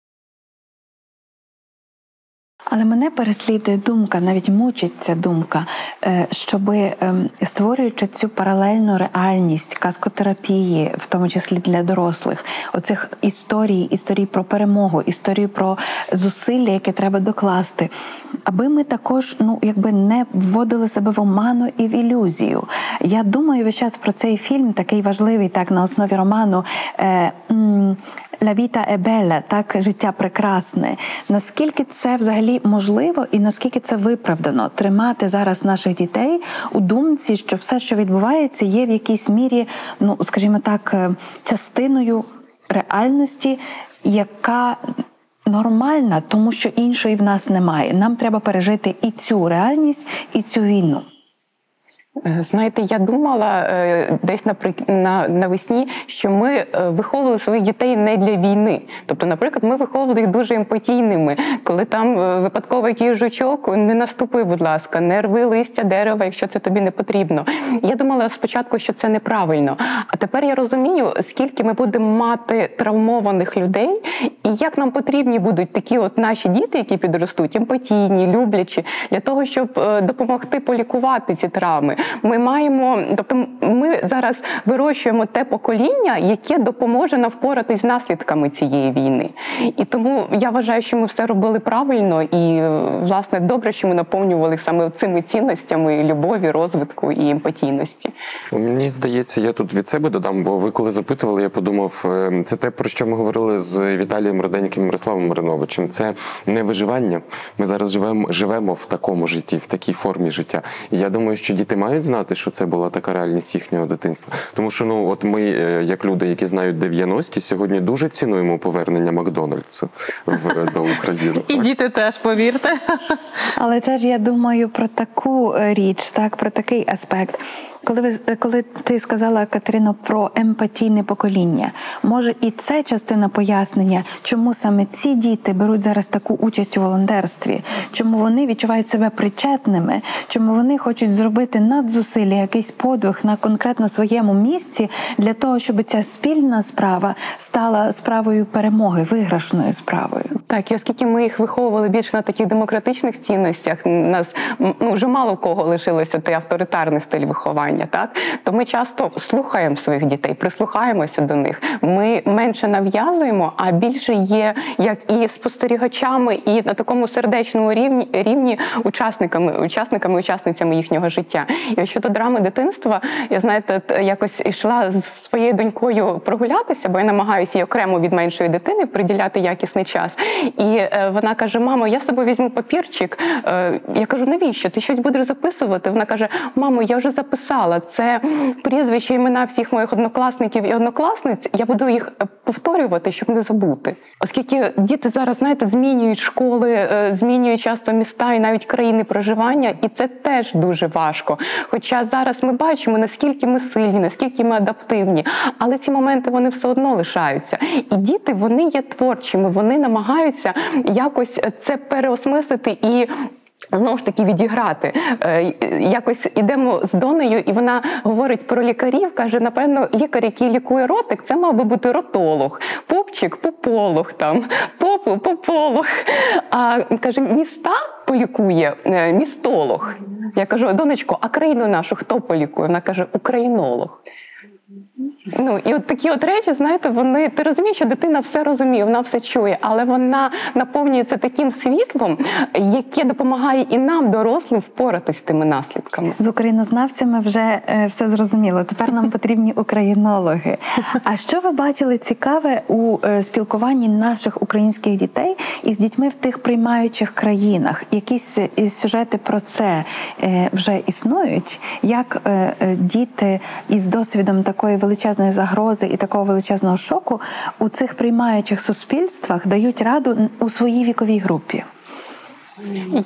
Але мене переслідує думка, навіть мучить ця думка, е, щоби ем, створюючи цю паралельну реальність казкотерапії, в тому числі для дорослих, оцих історій, історій про перемогу, історії про зусилля, яке треба докласти, аби ми також ну якби не вводили себе в оману і в ілюзію. Я думаю весь час про цей фільм, такий важливий, так на основі роману. Е, Ля віта е белла, так життя прекрасне. Наскільки це взагалі можливо, і наскільки це виправдано тримати зараз наших дітей у думці, що все, що відбувається, є в якійсь мірі, ну скажімо так, е, частиною реальності, яка нормальна, тому що іншої в нас немає. Нам треба пережити і цю реальність, і цю війну. Е, Знаєте, я думала е, десь на навесні, що ми е, виховували своїх дітей не для війни. Тобто, наприклад, ми виховували їх дуже емпатійними. Коли там випадково якийсь жучок, не наступи, будь ласка, не рви листя дерева, якщо це тобі не потрібно. Я думала спочатку, що це неправильно. А тепер я розумію, скільки ми будемо мати травмованих людей, і як нам потрібні будуть такі от наші діти, які підростуть, емпатійні, люблячі, для того, щоб допомогти полікувати ці травми. Ми маємо, тобто, ми зараз вирощуємо те покоління, яке допоможе нам впоратись з наслідками цієї війни. І тому я вважаю, що ми все робили правильно, і власне добре, що ми наповнювали саме цими цінностями любові, розвитку і емпатійності. Мені здається, я тут від себе додам, бо ви коли запитували, я подумав, е, це те, про що ми говорили з Віталієм Роденьким Мирославом Мариновичем. Це не виживання. Ми зараз живемо, живемо в такому житті, в такій формі життя. І я думаю, що діти мають знати, що це була така реальність їхнього дитинства. Тому що ну, от ми, е, як люди, які знають 90-ті, сьогодні дуже цінуємо повернення Макдональдсу в до України. І діти теж, повірте. Але теж я думаю про таку е, річ, так про такий аспект. Коли ви коли ти сказала Катерино про емпатійне покоління, може і це частина пояснення, чому саме ці діти беруть зараз таку участь у волонтерстві, чому вони відчувають себе причетними, чому вони хочуть зробити надзусилля, якийсь подвиг на конкретно своєму місці для того, щоб ця спільна справа стала справою перемоги, виграшною справою. Так, і оскільки ми їх виховували більше на таких демократичних цінностях, нас ну вже мало кого лишилося той авторитарний стиль виховання, так то ми часто слухаємо своїх дітей, прислухаємося до них. Ми менше нав'язуємо, а більше є як і спостерігачами, і на такому сердечному рівні рівні учасниками, учасниками, учасницями їхнього життя. І щодо драми дитинства, я знаєте, якось йшла з своєю донькою прогулятися, бо я намагаюся їй окремо від меншої дитини приділяти якісний час. І е, вона каже: Мамо, я з собою візьму папірчик. Е, я кажу, навіщо? Ти щось будеш записувати? Вона каже: Мамо, я вже записала це прізвище, імена всіх моїх однокласників і однокласниць. Я буду їх е, повторювати, щоб не забути. Оскільки діти зараз, знаєте, змінюють школи, е, змінюють часто міста і навіть країни проживання, і це теж дуже важко. Хоча зараз ми бачимо, наскільки ми сильні, наскільки ми адаптивні, але ці моменти вони все одно лишаються. І діти вони є творчими, вони намагаються якось це переосмислити і. Знову ж таки відіграти. Е, Якось ідемо з Донею, і вона говорить про лікарів. каже: напевно, лікар, який лікує ротик, це мав би бути ротолог, пупчик, пополог, там попу, пополог. А каже, міста полікує е, містолог. Я кажу, донечко, а країну нашу хто полікує? Вона каже, українолог. Ну і от такі от речі, знаєте, вони ти розумієш, що дитина все розуміє, вона все чує, але вона наповнюється таким світлом, яке допомагає і нам, дорослим, впоратись з тими наслідками. З українознавцями вже е, все зрозуміло. Тепер нам [laughs] потрібні українологи. А що ви бачили цікаве у е, спілкуванні наших українських дітей із дітьми в тих приймаючих країнах? Якісь е, сюжети про це е, вже існують? Як е, е, діти із досвідом такої величезної загрози і такого величезного шоку у цих приймаючих суспільствах дають раду у своїй віковій групі?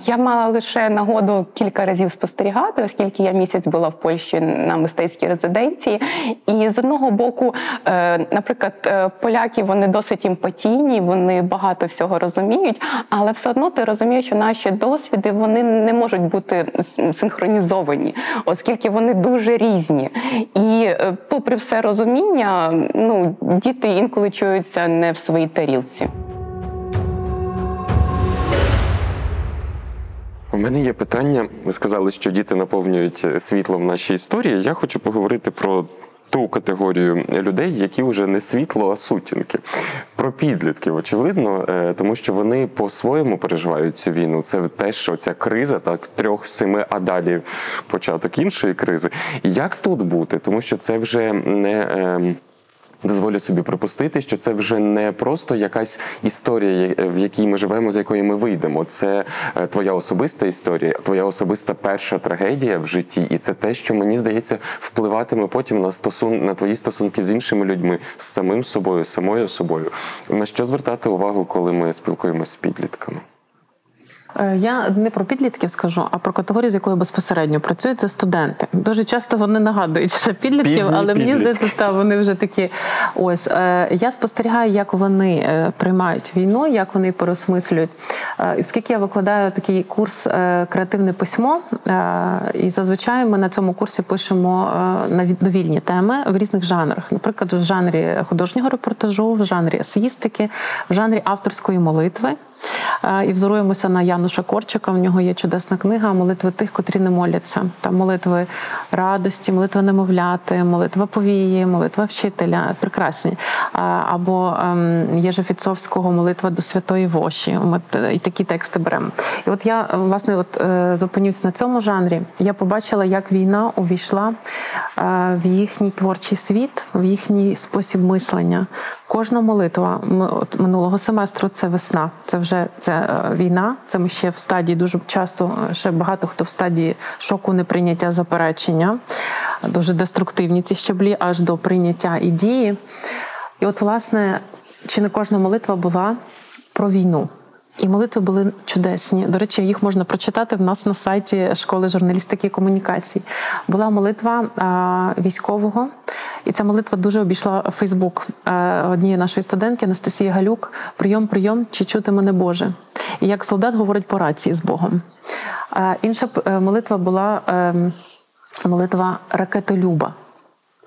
Я мала лише нагоду кілька разів спостерігати, оскільки я місяць була в Польщі на мистецькій резиденції. І з одного боку, е, наприклад, е, поляки вони досить емпатійні, вони багато всього розуміють, але все одно ти розумієш, що наші досвіди вони не можуть бути синхронізовані, оскільки вони дуже різні. І е, попри все розуміння, ну діти інколи чуються не в своїй тарілці. У мене є питання. Ви сказали, що діти наповнюють е, світлом наші історії. Я хочу поговорити про ту категорію людей, які вже не світло, а сутінки. Про підлітків, очевидно, е, тому що вони по-своєму переживають цю війну. Це теж оця криза, так трьох семи, а далі початок іншої кризи. Як тут бути? Тому що це вже не. Дозволю собі припустити, що це вже не просто якась історія, в якій ми живемо, з якої ми вийдемо. Це е, твоя особиста історія, твоя особиста перша трагедія в житті, і це те, що мені здається, впливатиме потім на стосун на твої стосунки з іншими людьми, з самим собою, самою собою. На що звертати увагу, коли ми спілкуємося з підлітками? Е, Я не про підлітків скажу, а про категорію, з якою безпосередньо працюють, це студенти. Дуже часто вони нагадують, що підлітків, Пізні але мені підлітки. здається, та вони вже такі. Ось е, я спостерігаю, як вони е, приймають війну, як вони переосмислюють. Скільки я викладаю такий курс креативне письмо, і зазвичай ми на цьому курсі пишемо на довільні теми в різних жанрах. Наприклад, в жанрі художнього репортажу, в жанрі есеїстики, в жанрі авторської молитви. І взоруємося на Януша Корчика. В нього є чудесна книга Молитви тих, котрі не моляться. Там молитви радості, молитва немовляти, молитва повії, молитва вчителя. Прекрасні. Або ем, Єжа Фіцовського молитва до святої Воші. От, е, і такі тексти беремо. І от я власне от е, зупинюсь на цьому жанрі. Я побачила, як війна увійшла е, в їхній творчий світ, в їхній спосіб мислення. Кожна молитва от минулого семестру це весна. Це вже це е, війна. Це ми ще в стадії дуже часто е, ще багато хто в стадії шоку неприйняття заперечення. Дуже деструктивні ці щаблі аж до прийняття і дії. І от, власне, чи не кожна молитва була про війну? І молитви були чудесні. До речі, їх можна прочитати в нас на сайті школи журналістики і комунікацій. Була молитва військового, і ця молитва дуже обійшла Фейсбук однієї нашої студентки Анастасії Галюк. Прийом, прийом, чи чути мене Боже? І як солдат говорить по рації з Богом. Інша е, молитва була ем, молитва ракетолюба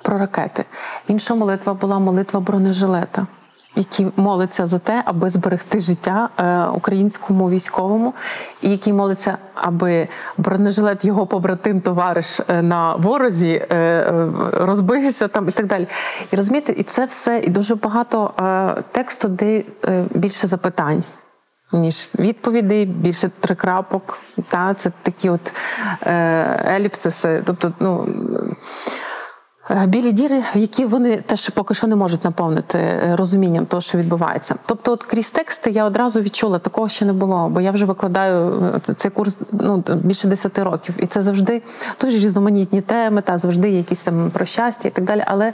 про ракети. Інша молитва була молитва бронежилета, який молиться за те, аби зберегти життя е, українському військовому, і який молиться, аби бронежилет його побратим, товариш е, на ворозі е, розбився там і так далі. І розумієте, і це все, і дуже багато тексту, де більше запитань. Ніж відповідей, більше трикрапок. Та, це такі от е, еліпсиси. Тобто, ну, Білі діри, які вони теж поки що не можуть наповнити е, розумінням того, що відбувається. Тобто, от крізь тексти я одразу відчула, такого ще не було, бо я вже викладаю е, цей курс ну більше 10 років, і це завжди дуже різноманітні теми, та завжди якісь там про щастя і так далі. Але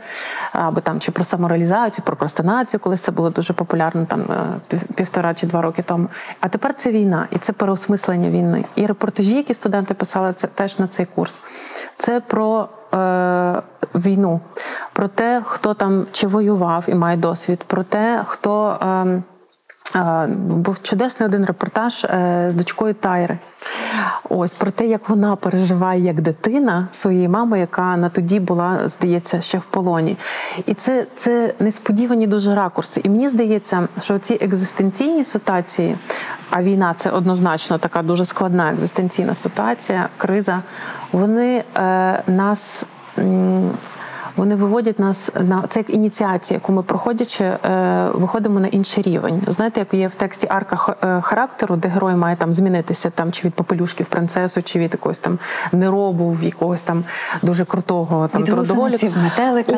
або там чи про самореалізацію, про прокрастинацію, колись це було дуже популярно, там е, півтора чи два роки тому. А тепер це війна, і це переосмислення війни. І репортажі, які студенти писали, це теж на цей курс. Це про е, війну, про те, хто там чи воював і має досвід, про те, хто. Е, був чудесний один репортаж е, з дочкою Тайри. Ось про те, як вона переживає як дитина своєї мами, яка на тоді була, здається, ще в полоні. І це, це несподівані дуже ракурси. І мені здається, що ці екзистенційні ситуації, а війна це однозначно така дуже складна екзистенційна ситуація, криза, вони е, нас. м, вони виводять нас на це як ініціація, яку ми проходячи, е, виходимо на інший рівень. Знаєте, як є в тексті арка е, характеру, де герой має там змінитися там чи від попелюшки в принцесу, чи від якогось там неробу, в якогось там дуже крутого там трудоволіка.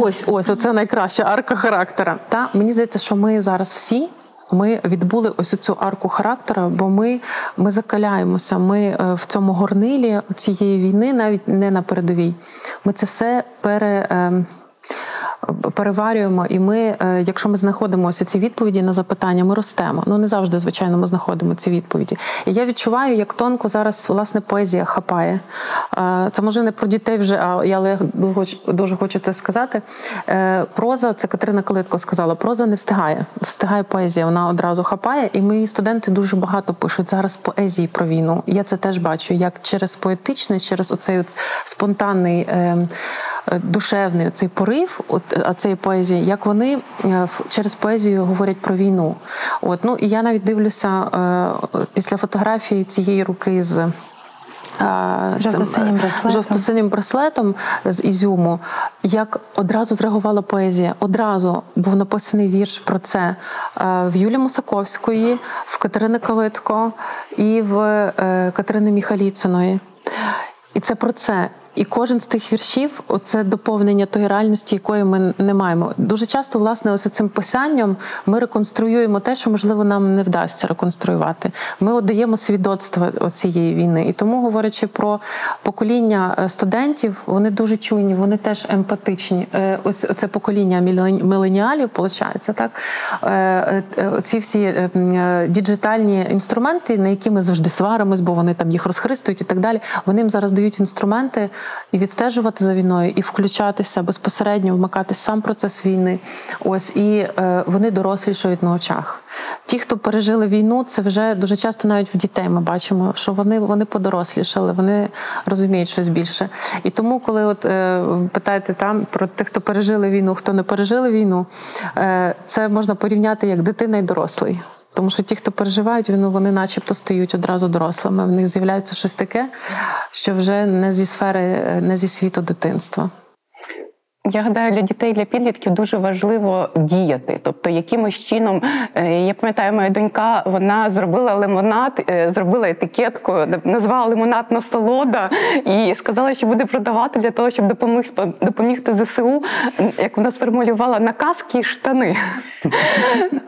Ось, ось, оце найкраща арка характера. Та мені здається, що ми зараз всі. Ми відбули ось цю арку характера, бо ми, ми закаляємося. Ми е, в цьому горнилі цієї війни, навіть не на передовій. Ми це все пере. Ем, переварюємо, і ми, е, якщо ми знаходимо ось ці відповіді на запитання, ми ростемо. Ну не завжди, звичайно, ми знаходимо ці відповіді. І я відчуваю, як тонко зараз власне поезія хапає. Е, Це може не про дітей вже, але я дуже хочу- це сказати. Е, Проза, це Катерина Калитко сказала, проза не встигає. Встигає поезія, вона одразу хапає. І мої студенти дуже багато пишуть зараз поезії про війну. Я це теж бачу, як через поетичне, через оцей от спонтанний. е, е, Душевний цей порив, от а цієї поезії, як вони е, через поезію говорять про війну. От ну і я навіть дивлюся е, після фотографії цієї руки з е, Жовто-синім браслетом. жовто-синім браслетом з Ізюму, як одразу зреагувала поезія. Одразу був написаний вірш про це в Юлії Мусаковської, в Катерини Калитко і в Катерини Міхаліциної. І це про це. І кожен з тих віршів це доповнення тої реальності, якої ми не маємо. Дуже часто, власне, ось цим писанням ми реконструюємо те, що можливо нам не вдасться реконструювати. Ми отдаємо свідоцтво цієї війни. І тому, говорячи про покоління е, студентів, вони дуже чуйні, вони теж емпатичні. Е, Ось це покоління мілен- міленіалів, виходить, так Е, ці всі діджитальні інструменти, на які ми завжди сваримось, бо вони там їх розхристують і так далі. Вони їм зараз дають інструменти і відстежувати за війною, і включатися безпосередньо, вмикати сам процес війни. Ось і е, вони дорослішають на очах. Ті, хто пережили війну, це вже дуже часто навіть в дітей ми бачимо, що вони, вони подорослішали, вони розуміють щось більше. І тому, коли от е, питаєте там про тих, хто пережили війну, хто не пережили війну, е, це можна порівняти як дитина і дорослий. Тому що ті, хто переживають війну, вони начебто стають одразу дорослими. В них з'являється щось таке, що вже не зі сфери, е, не зі світу дитинства. Я гадаю, для дітей, для підлітків дуже важливо діяти. Тобто, якимось чином, е, я пам'ятаю, моя донька вона зробила лимонад, е, зробила етикетку, назвала лимонад насолода і сказала, що буде продавати для того, щоб допомог, допомігти ЗСУ, як вона сформулювала, на каски і штани.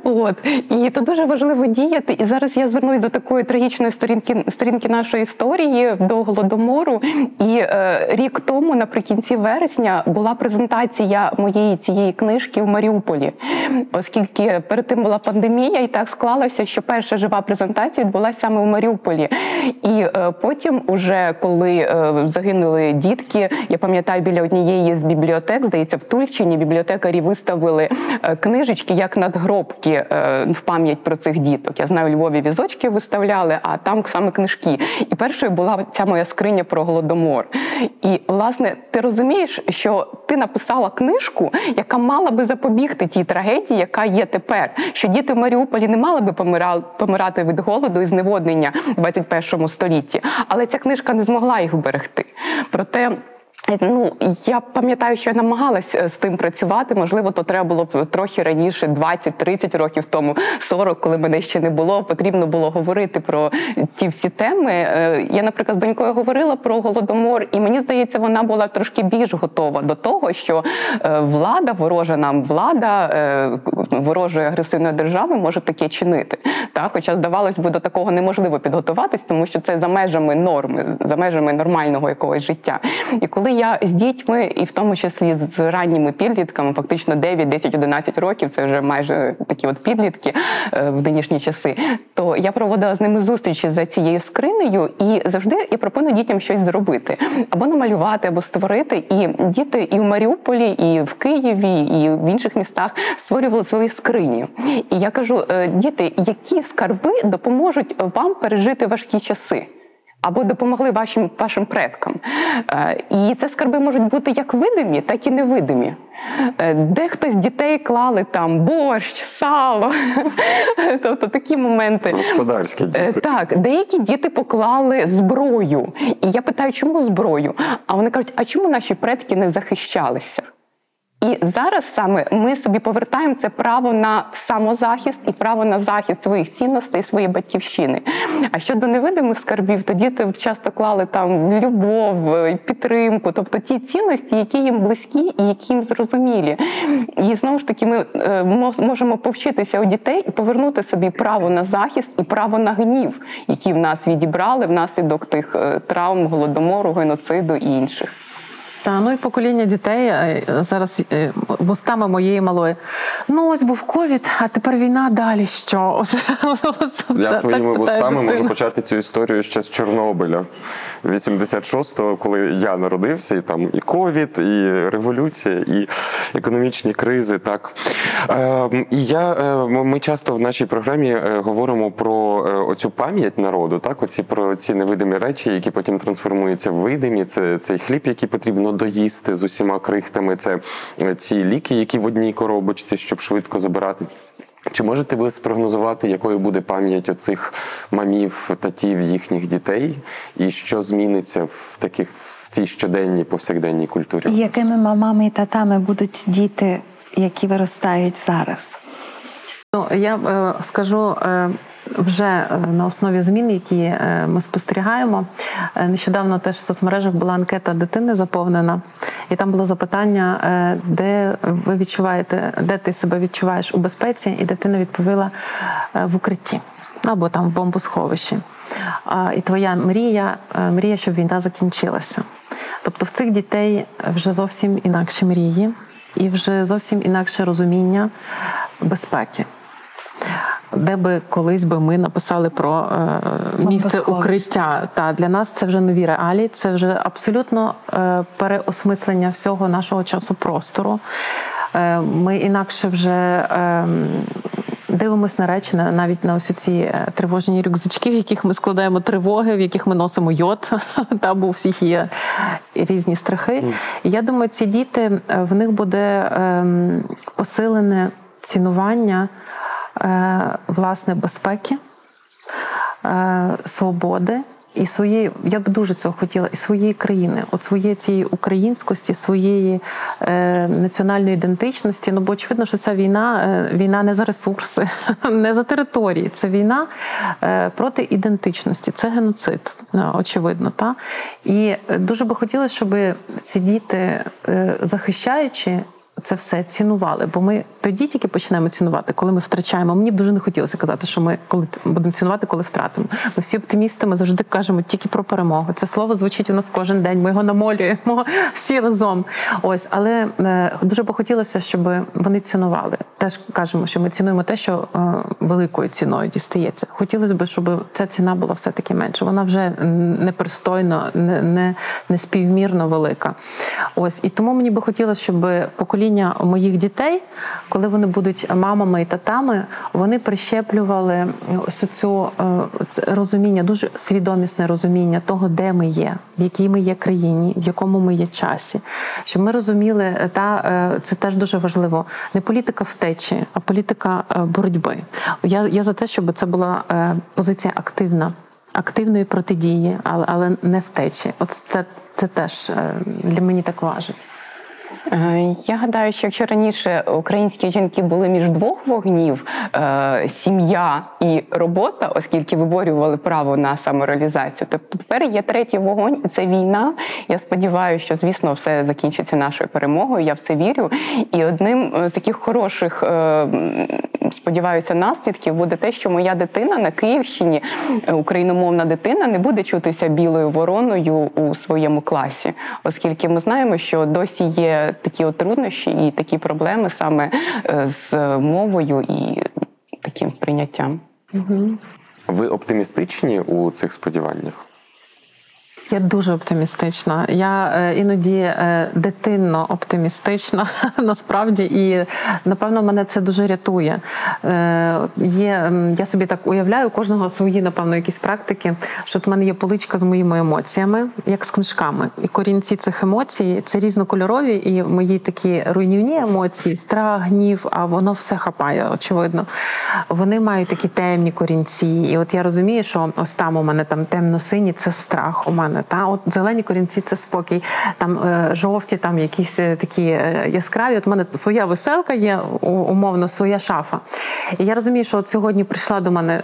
От і то дуже важливо діяти. І зараз я звернусь до такої трагічної сторінки сторінки нашої історії до голодомору. І е, рік тому, наприкінці вересня, була презентація моєї цієї книжки в Маріуполі, оскільки перед тим була пандемія, і так склалося, що перша жива презентація відбулася саме в Маріуполі. І е, потім, уже коли е, загинули дітки, я пам'ятаю, біля однієї з бібліотек, здається, в Тульчині бібліотекарі виставили е, книжечки як надгробки в пам'ять про цих діток. Я знаю, у Львові візочки виставляли, а там саме книжки. І першою була ця моя скриня про голодомор. І власне, ти розумієш, що ти написала книжку, яка мала би запобігти тій трагедії, яка є тепер. Що діти в Маріуполі не мали би помирати від голоду і зневоднення в 21 столітті, але ця книжка не змогла їх вберегти. Проте. Ну, я пам'ятаю, що я намагалась е, з тим працювати. Можливо, то треба було б трохи раніше, 20-30 років тому, 40, коли мене ще не було. Потрібно було говорити про ті всі теми. Е, Я, наприклад, з донькою говорила про голодомор, і мені здається, вона була трошки більш готова до того, що е, влада, ворожа нам влада е, ворожої агресивної держави може таке чинити. Та, хоча здавалось би, до такого неможливо підготуватись, тому що це за межами норми, за межами нормального якогось життя. І коли я з дітьми, і в тому числі з ранніми підлітками, фактично 9, 10, 11 років, це вже майже такі от підлітки е, в нинішні часи, то я проводила з ними зустрічі за цією скринею, і завжди я пропоную дітям щось зробити або намалювати, або створити. І діти і в Маріуполі, і в Києві, і в інших містах створювали свої скрині. І я кажу, е, діти, які скарби допоможуть вам пережити важкі часи? Або допомогли вашим вашим предкам. Е, І це скарби можуть бути як видимі, так і невидимі. Е, Дехто з дітей клали там борщ, сало, [laughs] тобто такі моменти. Господарські Е, діти. Так, деякі діти поклали зброю. І я питаю, чому зброю? А вони кажуть, а чому наші предки не захищалися? І зараз саме ми собі повертаємо це право на самозахист і право на захист своїх цінностей, своєї батьківщини. А щодо невидимих скарбів, то діти часто клали там любов, е, підтримку, тобто ті цінності, які їм близькі і які їм зрозумілі. І знову ж таки, ми е, можемо повчитися у дітей і повернути собі право на захист і право на гнів, які в нас відібрали внаслідок тих е, травм, голодомору, геноциду і інших. Та ну і покоління дітей е, зараз е, вустами моєї малої. Ну ось був ковід, а тепер війна. Далі що? [laughs] Я своїми питає вустами можу почати цю історію ще з Чорнобиля 86-го, коли я народився, і там і ковід, і революція, і економічні кризи. Так е, і я е, ми часто в нашій програмі говоримо про оцю пам'ять народу, так оці про ці невидимі речі, які потім трансформуються в видимі. Це цей хліб, який потрібно доїсти з усіма крихтами. Це е, ці ліки, які в одній коробочці, щоб швидко забирати. Чи можете ви спрогнозувати, якою буде пам'ять оцих мамів, татів, їхніх дітей, і що зміниться в таких в цій щоденній повсякденній культурі? І якими мамами і татами будуть діти, які виростають зараз? Ну, я е, скажу, е, вже е, на основі змін, які е, ми спостерігаємо. Е, Нещодавно теж в соцмережах була анкета дитини заповнена, і там було запитання, де ви відчуваєте, де ти себе відчуваєш у безпеці, і дитина відповіла в укритті або там в бомбосховищі. І твоя мрія, мрія, щоб війна закінчилася. Тобто в цих дітей вже зовсім інакші мрії і вже зовсім інакше розуміння безпеки. Де би колись би ми написали про е, місце укриття. Та для нас це вже нові реалії, це вже абсолютно е, переосмислення всього нашого часу простору. Е, ми інакше вже е, дивимося на речі, навіть на ось ці е, тривожні рюкзачки, в яких ми складаємо тривоги, в яких ми носимо йод, [laughs] та бо у всіх є різні страхи. І я думаю, ці діти е, в них буде ем, посилене цінування е, власне безпеки, е, свободи. І своєї, я б дуже цього хотіла, і своєї країни, от своєї цієї українськості, своєї е, національної ідентичності. Ну бо очевидно, що ця війна е, війна не за ресурси, [laughs] не за території. Це війна е, проти ідентичності, це геноцид, е, очевидно. Та? І е, дуже би хотілося, щоб ці діти, е, захищаючи це все цінували. Бо ми тоді тільки почнемо цінувати, коли ми втрачаємо. Мені б дуже не хотілося казати, що ми коли будемо цінувати, коли втратимо. Ми всі оптимісти, ми завжди кажемо тільки про перемогу. Це слово звучить у нас кожен день. Ми його намолюємо [laughs] всі разом. Ось, але е, дуже б хотілося, щоб вони цінували. Теж кажемо, що ми цінуємо те, що е, великою ціною дістається. Хотілося б, щоб ця ціна була все таки менша. Вона вже непристойно, не, не, не співмірно велика. Ось і тому мені би хотілося, щоб покоління моїх дітей, коли вони будуть мамами і татами, вони прищеплювали ось цю е, розуміння, дуже свідомісне розуміння того, де ми є, в якій ми є країні, в якому ми є часі. Щоб ми розуміли, е, та е, це теж дуже важливо. Не політика втечі, а політика е, боротьби. Я, я за те, щоб це була е, позиція активна. Активної протидії, але але не втечі. От це, це теж е, для мені так важить. Е, Я гадаю, що якщо раніше українські жінки були між двох вогнів е, сім'я і робота, оскільки виборювали право на самореалізацію, то тепер є третій вогонь це війна. Я сподіваюся, що звісно все закінчиться нашою перемогою. Я в це вірю. І одним з таких хороших, е, сподіваюся, наслідків буде те, що моя дитина на Київщині, україномовна дитина, не буде чутися білою вороною у своєму класі, оскільки ми знаємо, що досі є такі от труднощі і такі проблеми саме е, з мовою і таким сприйняттям. Ви оптимістичні у цих сподіваннях? Я дуже оптимістична. Я е, іноді е, дитинно оптимістична [laughs] насправді, і напевно мене це дуже рятує. Е, є, я собі так уявляю, кожного свої, напевно, якісь практики. Що в мене є поличка з моїми емоціями, як з книжками. І корінці цих емоцій це різнокольорові, і мої такі руйнівні емоції, страх, гнів, а воно все хапає, очевидно. Вони мають такі темні корінці. І от я розумію, що ось там у мене там темно-сині це страх у мене. Та от зелені корінці це спокій. Там е, жовті, там якісь е, такі е, яскраві. От у мене своя веселка є, умовно, своя шафа. І я розумію, що от сьогодні прийшла до мене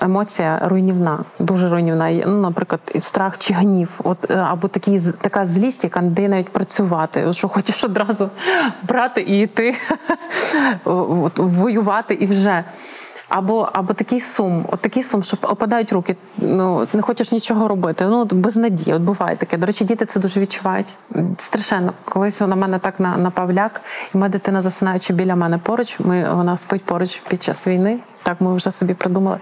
емоція руйнівна, дуже руйнівна. Ну, наприклад, страх чи гнів, от або такі така злість, яка не дає навіть працювати. Що хочеш одразу [laughs] брати і йти [laughs] воювати і вже. Або, або такий сум, от такий сум, що опадають руки. Ну не хочеш нічого робити. Ну от без надії. От буває таке. До речі, діти це дуже відчувають. Страшенно. Колись вона мене так на, на павляк, і моя дитина засинаючи біля мене поруч. Ми вона спить поруч під час війни. Так ми вже собі придумали.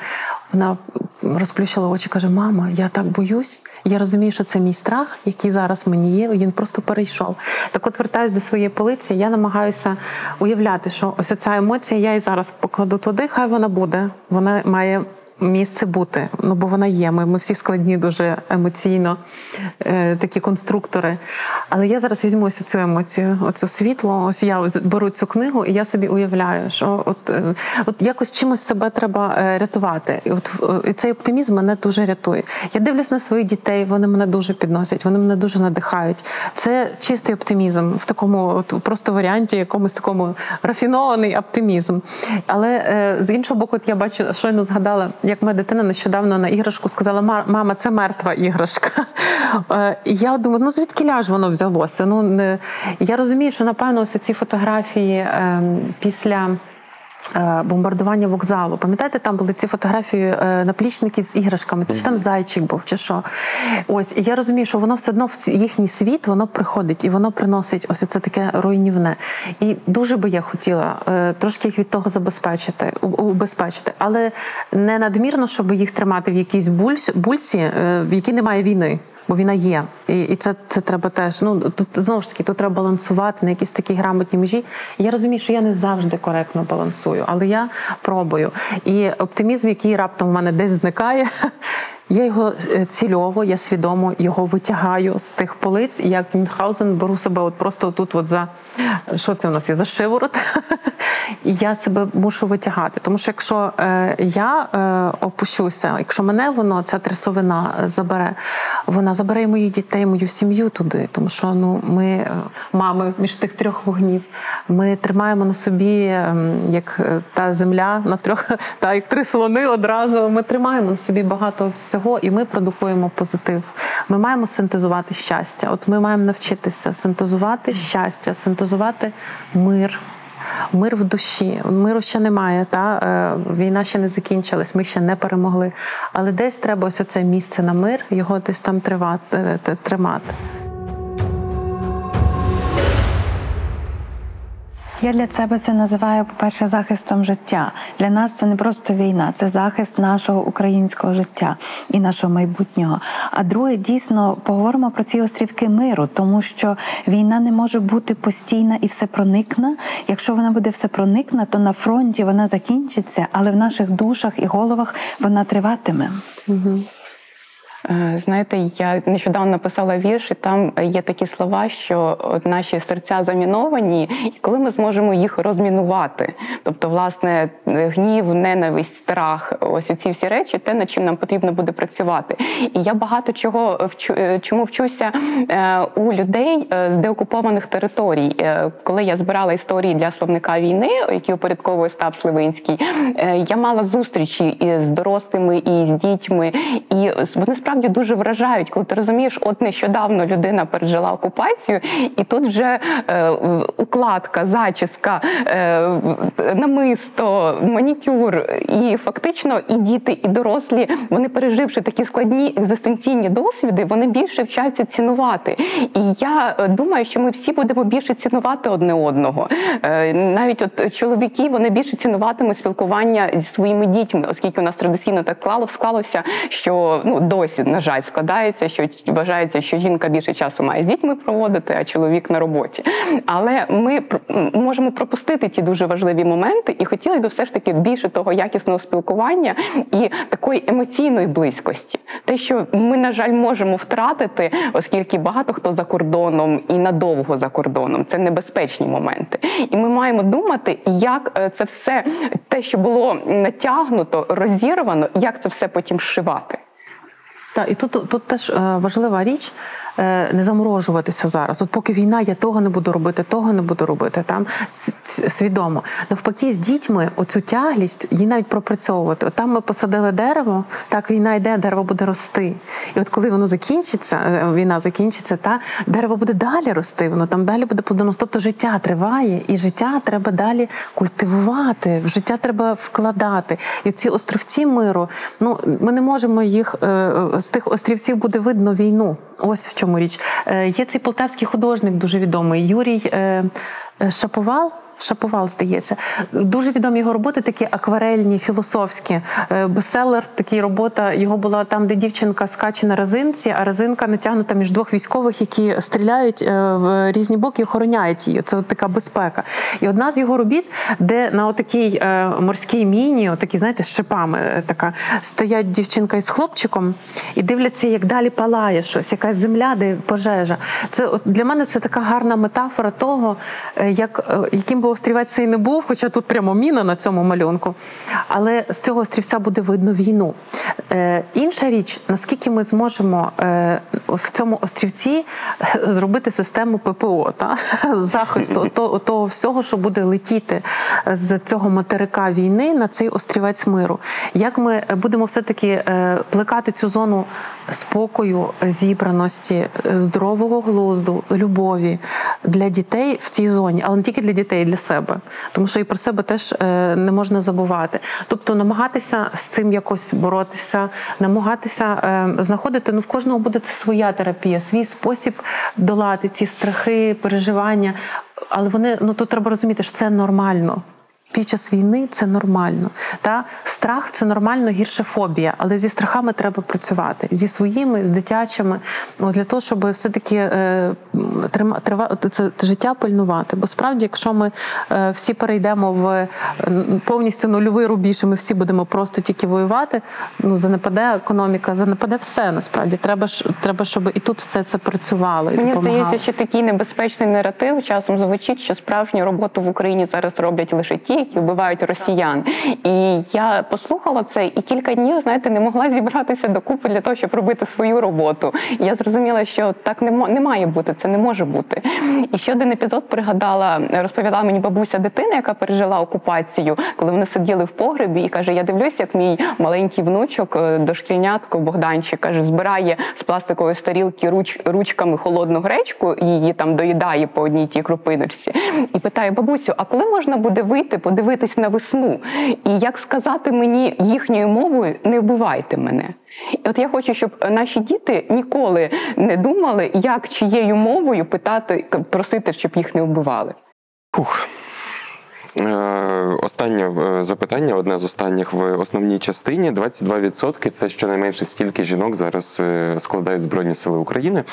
Вона розплющила очі, каже: Мама, я так боюсь. Я розумію, що це мій страх, який зараз мені є. Він просто перейшов. Так, от вертаюсь до своєї полиці. Я намагаюся уявляти, що ось ця емоція, я і зараз покладу туди. Хай вона буде. Вона має. Місце бути, ну бо вона є. Ми, ми всі складні, дуже емоційно е, такі конструктори. Але я зараз візьму ось цю емоцію, оцю світло. Ось я беру цю книгу, і я собі уявляю, що от, е, от якось чимось себе треба е, рятувати. І от е, і цей оптимізм мене дуже рятує. Я дивлюсь на своїх дітей, вони мене дуже підносять, вони мене дуже надихають. Це чистий оптимізм в такому, от просто варіанті, якомусь такому рафінований оптимізм. Але е, з іншого боку, от я бачу, щойно згадала, як моя дитина нещодавно на іграшку сказала: мама, це мертва іграшка. [laughs] Е, я думаю, ну звідки ляж воно взялося? Ну не я розумію, що напевно ось ці фотографії ем, після. Е, Бомбардування вокзалу. Пам'ятаєте, там були ці фотографії е, наплічників з іграшками, чи там зайчик був, чи що. Ось, і я розумію, що воно все одно в їхній світ воно приходить і воно приносить ось це таке руйнівне. І дуже би я хотіла е, трошки їх від того забезпечити, убезпечити, але не надмірно, щоб їх тримати в якійсь бульці, в якій немає війни. Бо війна є, і, і це, це треба теж. Ну тут знову ж таки, тут треба балансувати на якісь такі грамотні межі. Я розумію, що я не завжди коректно балансую, але я пробую. І оптимізм, який раптом в мене десь зникає. Я його е, цільово, я свідомо його витягаю з тих полиць, і як Мюнхгаузен беру себе от просто тут, от за що це у нас є за шиворот. [laughs] І я себе мушу витягати. Тому що якщо е, я е, опущуся, якщо мене воно ця трясовина забере, вона забере і моїх дітей, мою сім'ю туди. Тому що ну ми мами між тих трьох вогнів. Ми тримаємо на собі, ем, як та земля на трьох, [laughs] та як три слони одразу. Ми тримаємо на собі багато всього, і ми продукуємо позитив. Ми маємо синтезувати щастя. От ми маємо навчитися синтезувати щастя, синтезувати мир. Мир в душі, миру ще немає. Та е, війна ще не закінчилась, ми ще не перемогли. Але десь треба ось оце місце на мир, його десь там тривати, е, тримати. Я для себе це називаю, по-перше, захистом життя. Для нас це не просто війна, це захист нашого українського життя і нашого майбутнього. А друге, дійсно поговоримо про ці острівки миру, тому що війна не може бути постійна і всепроникна. Якщо вона буде всепроникна, то на фронті вона закінчиться, але в наших душах і головах вона триватиме. Е, Знаєте, я нещодавно написала вірш, і там є такі слова, що наші серця заміновані, і коли ми зможемо їх розмінувати. Тобто, власне, гнів, ненависть, страх, ось ці всі речі, те, над чим нам потрібно буде працювати. І я багато чого вчу, е, чому вчуся е, у людей е, з деокупованих територій. Е, Коли я збирала історії для словника війни, які упорядковує Став Сливинський, е, я мала зустрічі з дорослими, і з дітьми, і вони справді дуже вражають, коли ти розумієш, от нещодавно людина пережила окупацію, і тут вже е, укладка, зачіска, е, намисто, манікюр. І фактично і діти, і дорослі, вони переживши такі складні екзистенційні досвіди, вони більше вчаться цінувати. І я е, думаю, що ми всі будемо більше цінувати одне одного. Е, Навіть от чоловіки вони більше цінуватимуть спілкування зі своїми дітьми, оскільки у нас традиційно так клало- склалося, що ну досі на жаль складається, що вважається, що жінка більше часу має з дітьми проводити, а чоловік на роботі. Але ми можемо пропустити ті дуже важливі моменти, і хотіли би все ж таки більше того якісного спілкування і такої емоційної близькості. Те, що ми, на жаль, можемо втратити, оскільки багато хто за кордоном і надовго за кордоном це небезпечні моменти. І ми маємо думати, як е, це все, те, що було натягнуто, розірвано, як це все потім зшивати. Так, і тут, тут теж е, важлива річ е, не заморожуватися зараз. От поки війна, я того не буду робити, того не буду робити. Там свідомо. Навпаки, з дітьми оцю тяглість її навіть пропрацьовувати. От там ми посадили дерево, так війна йде, дерево буде рости. І от коли воно закінчиться, е, війна закінчиться, та дерево буде далі рости, воно там далі буде плодоносити. Тобто життя триває, і життя треба далі культивувати, в життя треба вкладати. І ці островці миру, ну ми не можемо їх з тих острівців буде видно війну. Ось в чому річ. Е, Є цей полтавський художник дуже відомий Юрій е, е, Шаповал. Шаповал, здається, дуже відомі його роботи, такі акварельні, філософські. Е, Бестселер, такий робота. Його була там, де дівчинка скаче на резинці, а резинка натягнута між двох військових, які стріляють е, в різні боки і охороняють її. Це от така безпека. І одна з його робіт, де на отакій е, морській міні, отакі, знаєте, з шипами, така стоять дівчинка із хлопчиком і дивляться, як далі палає щось, якась земля, де пожежа. Це от для мене це така гарна метафора того, як яким би острівець цей не був, хоча тут прямо міна на цьому малюнку. Але з цього острівця буде видно війну. Е, інша річ, наскільки ми зможемо е, в цьому острівці [laughs] зробити систему ППО та [laughs] захисту того, того всього, що буде летіти з цього материка війни на цей острівець миру. Як ми будемо все-таки е, плекати цю зону спокою, зібраності, здорового глузду, любові для дітей в цій зоні, але не тільки для дітей, для себе, тому що і про себе теж е, не можна забувати. Тобто намагатися з цим якось боротися, намагатися е, знаходити. Ну в кожного буде це своя терапія, свій спосіб долати ці страхи, переживання. Але вони ну тут треба розуміти, що це нормально. Під час війни це нормально. Та страх це нормально гірше фобія, але зі страхами треба працювати зі своїми, з дитячими, для того, щоб все-таки е, трима, трива, це життя пильнувати. Бо справді, якщо ми е, всі перейдемо в е, повністю нульовий рубіж, і ми всі будемо просто тільки воювати, ну занепаде економіка, занепаде все. Насправді треба ж треба, щоб і тут все це працювало. І Мені допомагало. здається, що такий небезпечний наратив часом звучить, що справжню роботу в Україні зараз роблять лише ті, які вбивають росіян. І я послухала це і кілька днів, знаєте, не могла зібратися докупи для того, щоб робити свою роботу. І я зрозуміла, що так не, має бути, це не може бути. І ще один епізод пригадала, розповіла мені бабуся дитина, яка пережила окупацію, коли вони сиділи в погребі, і каже: Я дивлюся, як мій маленький внучок, е, дошкільнятко Богданчик, каже, збирає з пластикової старілки руч, ручками холодну гречку, її там доїдає по одній тій крупиночці. І питає бабусю: а коли можна буде вийти, подивитись на весну? І як сказати мені їхньою мовою, не вбивайте мене. І от я хочу, щоб наші діти ніколи не думали, як чиєю мовою питати, просити, щоб їх не вбивали. Фух. Е, Останнє е, запитання, одне з останніх в основній частині. 22% – це щонайменше стільки жінок зараз е, складають Збройні Сили України.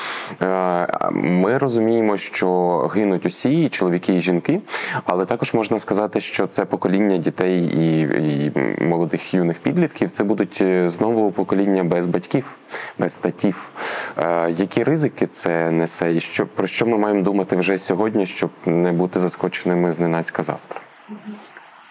Ми розуміємо, що гинуть усі, чоловіки і жінки, але також можна сказати, що це покоління дітей і, і молодих юних підлітків. Це будуть знову покоління без батьків, без татів. Які ризики це несе, і що про що ми маємо думати вже сьогодні, щоб не бути заскоченими зненацька завтра?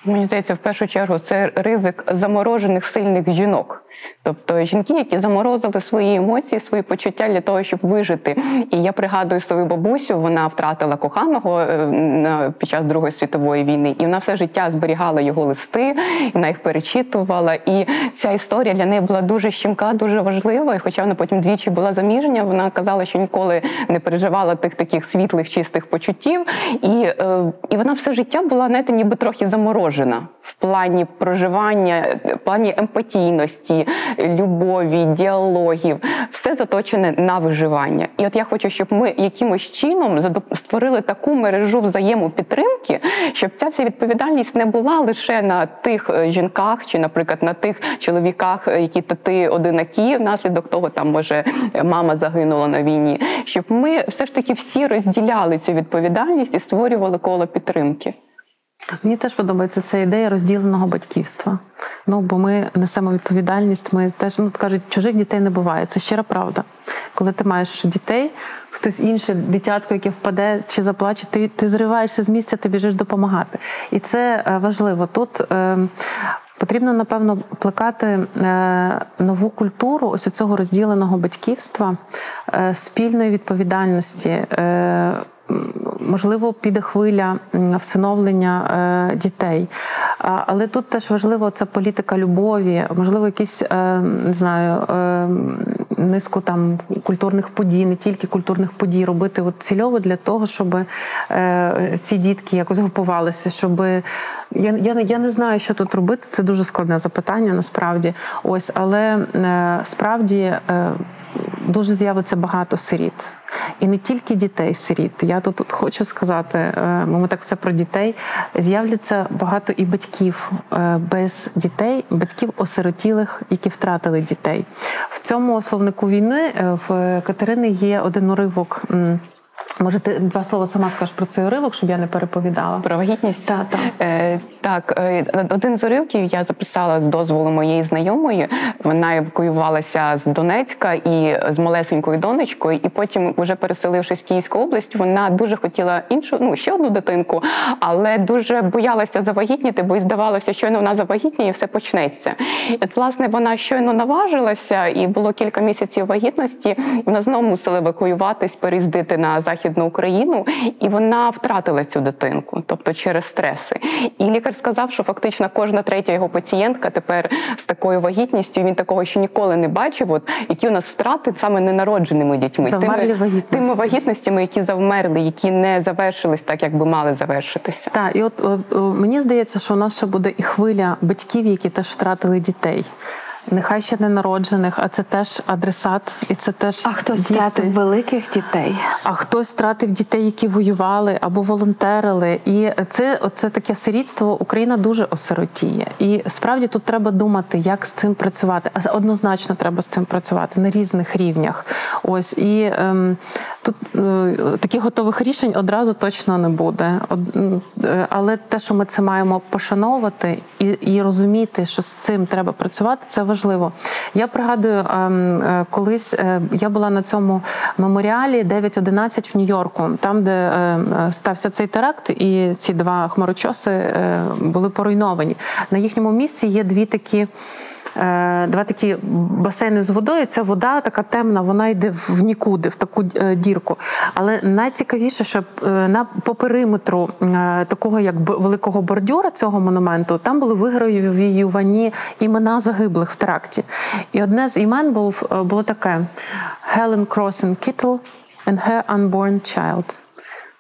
Мені здається, в першу чергу це ризик заморожених сильних жінок. Тобто жінки, які заморозили свої емоції, свої почуття для того, щоб вижити. І я пригадую свою бабусю, вона втратила коханого е, під час Другої світової війни, і вона все життя зберігала його листи, вона їх перечитувала. І ця історія для неї була дуже щемка, дуже важлива. І хоча вона потім двічі була заміжня, вона казала, що ніколи не переживала тих таких світлих, чистих почуттів. І, е, і вона все життя була, знаєте, ніби трохи заморожена в плані проживання, в плані емпатійності, любові, діалогів, все заточене на виживання. І от я хочу, щоб ми якимось чином створили таку мережу взаємопідтримки, щоб ця вся відповідальність не була лише на тих е, жінках, чи, наприклад, на тих чоловіках, е, які тати одинакі, внаслідок того, там може мама загинула на війні. Щоб ми все ж таки всі розділяли цю відповідальність і створювали коло підтримки. Мені теж подобається ця ідея розділеного батьківства. Ну бо ми несемо відповідальність. Ми теж ну кажуть, чужих дітей не буває. Це щира правда. Коли ти маєш дітей, хтось інше, дитятко, яке впаде чи заплаче, ти, ти зриваєшся з місця, ти біжиш допомагати. І це е, важливо. Тут е, потрібно, напевно, плекати е, нову культуру ось цього розділеного батьківства, е, спільної відповідальності. Е, Можливо, піде хвиля всиновлення дітей. Але тут теж важливо ця політика любові, можливо, якісь не знаю, низку там культурних подій, не тільки культурних подій, робити от цільово для того, щоб ці дітки якось групувалися, щоб я, я, я не знаю, що тут робити. Це дуже складне запитання, насправді. Ось, але е, справді. Е, Дуже з'явиться багато сиріт. І не тільки дітей-сиріт. Я тут, тут хочу сказати, е, ми так все про дітей. З'являться багато і батьків е, без дітей, батьків осиротілих, які втратили дітей. В цьому словнику війни е, в Катерини є один уривок. Може, ти два слова сама скажеш про цей уривок, щоб я не переповідала. Про вагітність? Так, так. Е, так, е, один з уривків я записала з дозволу моєї знайомої. Вона евакуювалася з Донецька і з малесенькою донечкою, і потім, вже переселившись в Київську область, вона дуже хотіла іншу, ну ще одну дитинку, але дуже боялася завагітніти, бо й здавалося, щойно вона завагітніє, і все почнеться. І от, власне, вона щойно наважилася, і було кілька місяців вагітності. і Вона знову мусила евакуюватись, переїздити на західну Україну, і вона втратила цю дитинку, тобто через стреси. І лікар сказав, що фактично кожна третя його пацієнтка тепер з такою вагітністю. Він такого ще ніколи не бачив. От які у нас втрати саме ненародженими дітьми, Завмерлі тими, вагітності. тими вагітностями, які завмерли, які не завершились так, як би мали завершитися. Так, і от, от мені здається, що у нас ще буде і хвиля батьків, які теж втратили дітей. Нехай ще не народжених, а це теж адресат, і це теж А хтось діти. втратив великих дітей. А хтось втратив дітей, які воювали або волонтерили. І це оце таке сирітство Україна дуже осиротіє. І справді тут треба думати, як з цим працювати. Однозначно треба з цим працювати на різних рівнях. Ось і ем, тут е, таких готових рішень одразу точно не буде. Од, е, але те, що ми це маємо пошановувати і, і розуміти, що з цим треба працювати, це важливо. Я пригадую, ем, е, колись е, я була на цьому меморіалі 9.11 в Нью-Йорку, там, де е, стався цей теракт, і ці два хмарочоси були поруйновані. На їхньому місці є дві такі. Е, Два такі басейни з водою. Ця вода така темна, вона йде в нікуди, в таку е, дірку. Але найцікавіше, що е, на по периметру такого як великого бордюра цього монументу там були вигравіювані імена загиблих в теракті. І одне з імен був, е, було таке: Helen Crossen Kittle and her unborn child.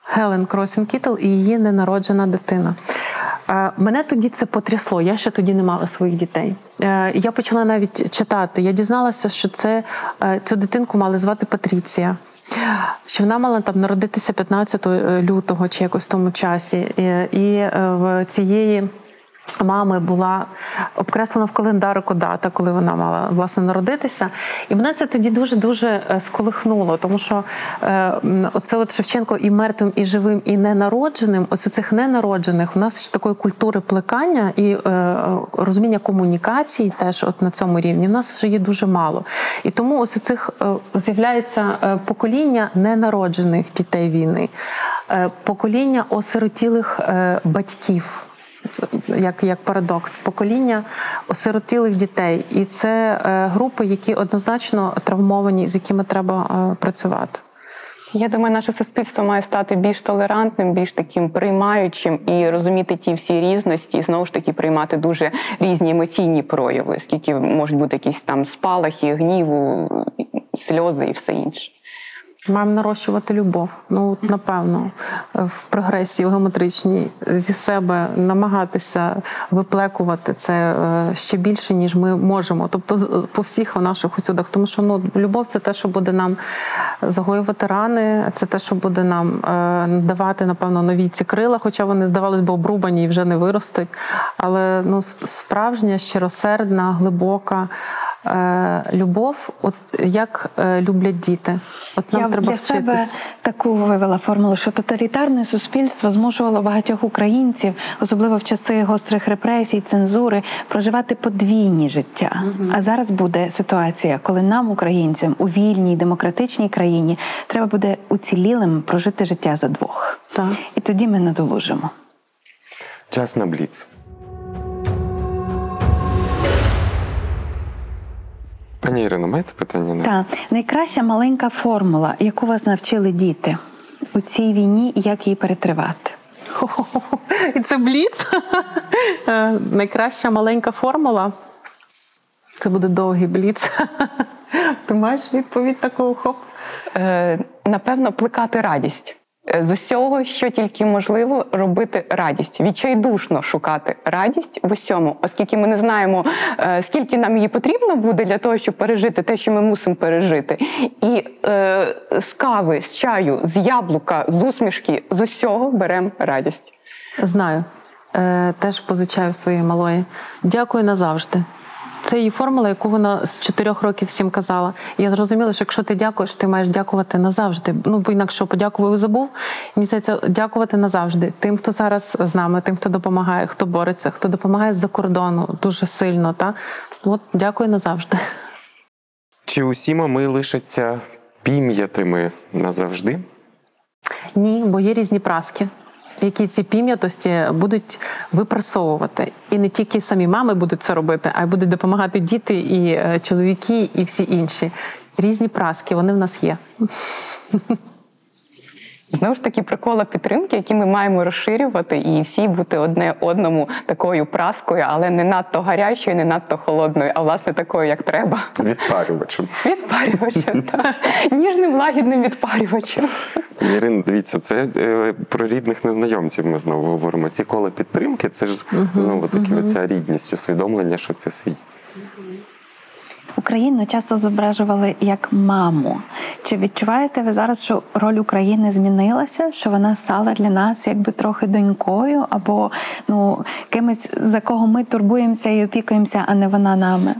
Хелен Кросін Кітл і її ненароджена дитина. Е, Мене тоді це потрясло. Я ще тоді не мала своїх дітей. Е, Я почала навіть читати. Я дізналася, що це е, цю дитинку мали звати Патріція. Що вона мала там народитися 15 лютого чи якось в тому часі. І, і в цієї мами була обкреслена в календарику дата, коли вона мала власне народитися. І мене це тоді дуже дуже сколихнуло, тому що е, оце от Шевченко і мертвим, і живим, і ненародженим. Ось у цих ненароджених у нас ще такої культури плекання і е, розуміння комунікації теж от на цьому рівні. У нас ще є дуже мало. І тому ось у цих е, з'являється е, покоління ненароджених дітей війни, е, покоління осиротілих е, батьків як, як парадокс, покоління осиротілих дітей, і це е, групи, які однозначно травмовані, з якими треба е, працювати. Я думаю, наше суспільство має стати більш толерантним, більш таким приймаючим і розуміти ті всі різності, і знову ж таки приймати дуже різні емоційні прояви, оскільки можуть бути якісь там спалахи, гніву, сльози і все інше. Маємо нарощувати любов. Ну напевно, в прогресії в геометричній зі себе намагатися виплекувати це е, ще більше, ніж ми можемо. Тобто по всіх наших усюдах. Тому що ну любов це те, що буде нам загоювати рани, це те, що буде нам е, давати, напевно, нові ці крила, хоча вони здавалось би обрубані і вже не виростуть. Але ну справжня, щиросердна, глибока. Е, Любов, от як е, люблять діти, от нам Я треба для себе таку вивела формулу, що тоталітарне суспільство змушувало багатьох українців, особливо в часи гострих репресій, цензури, проживати подвійні життя. А зараз буде ситуація, коли нам, українцям, у вільній демократичній країні, треба буде уцілілим прожити життя за двох. Так. І тоді ми надолужимо. Час на бліц. Пані Ірино, маєте питання? Так, найкраща маленька формула, яку вас навчили діти у цій війні, і як її перетривати. Хо-хо-хо. І це бліц. Е, Найкраща маленька формула. Це буде довгий бліц. Ти маєш відповідь такого хоп? Е, напевно, плекати радість. Е, З усього, що тільки можливо, робити радість, відчайдушно шукати радість в усьому, оскільки ми не знаємо, е, скільки нам її потрібно буде для того, щоб пережити те, що ми мусимо пережити. І е, з кави, з чаю, з яблука, з усмішки, з усього беремо радість. Знаю. Е, Теж позичаю своєї малої. Дякую назавжди. Це її формула, яку вона з чотирьох років всім казала. І я зрозуміла, що якщо ти дякуєш, ти маєш дякувати назавжди. Ну бо інакше подякував і забув. Мені здається, дякувати назавжди тим, хто зараз з нами, тим, хто допомагає, хто бореться, хто допомагає з-за кордону дуже сильно. Та от дякую назавжди. Чи усі мами лишаться пім'ятими назавжди? Ні, бо є різні праски, які ці пім'ятості будуть випрасовувати. І не тільки самі мами будуть це робити, а й будуть допомагати діти, і е, чоловіки, і всі інші. Різні праски, вони в нас є. [laughs] Знову ж таки, прикола підтримки, які ми маємо розширювати, і всі бути одне одному такою праскою, але не надто гарячою, не надто холодною, а власне такою, як треба. Відпарювачем. Відпарювачем, [laughs] так. ніжним лагідним відпарювачем. Ірин, дивіться, це е, про рідних незнайомців ми знову говоримо. Ці кола підтримки це ж знову таки оця рідність, усвідомлення, що це свій. Україну часто зображували як маму. Чи відчуваєте ви зараз, що роль України змінилася, що вона стала для нас якби трохи донькою, або ну кимось за кого ми турбуємося і опікуємося, а не вона нами?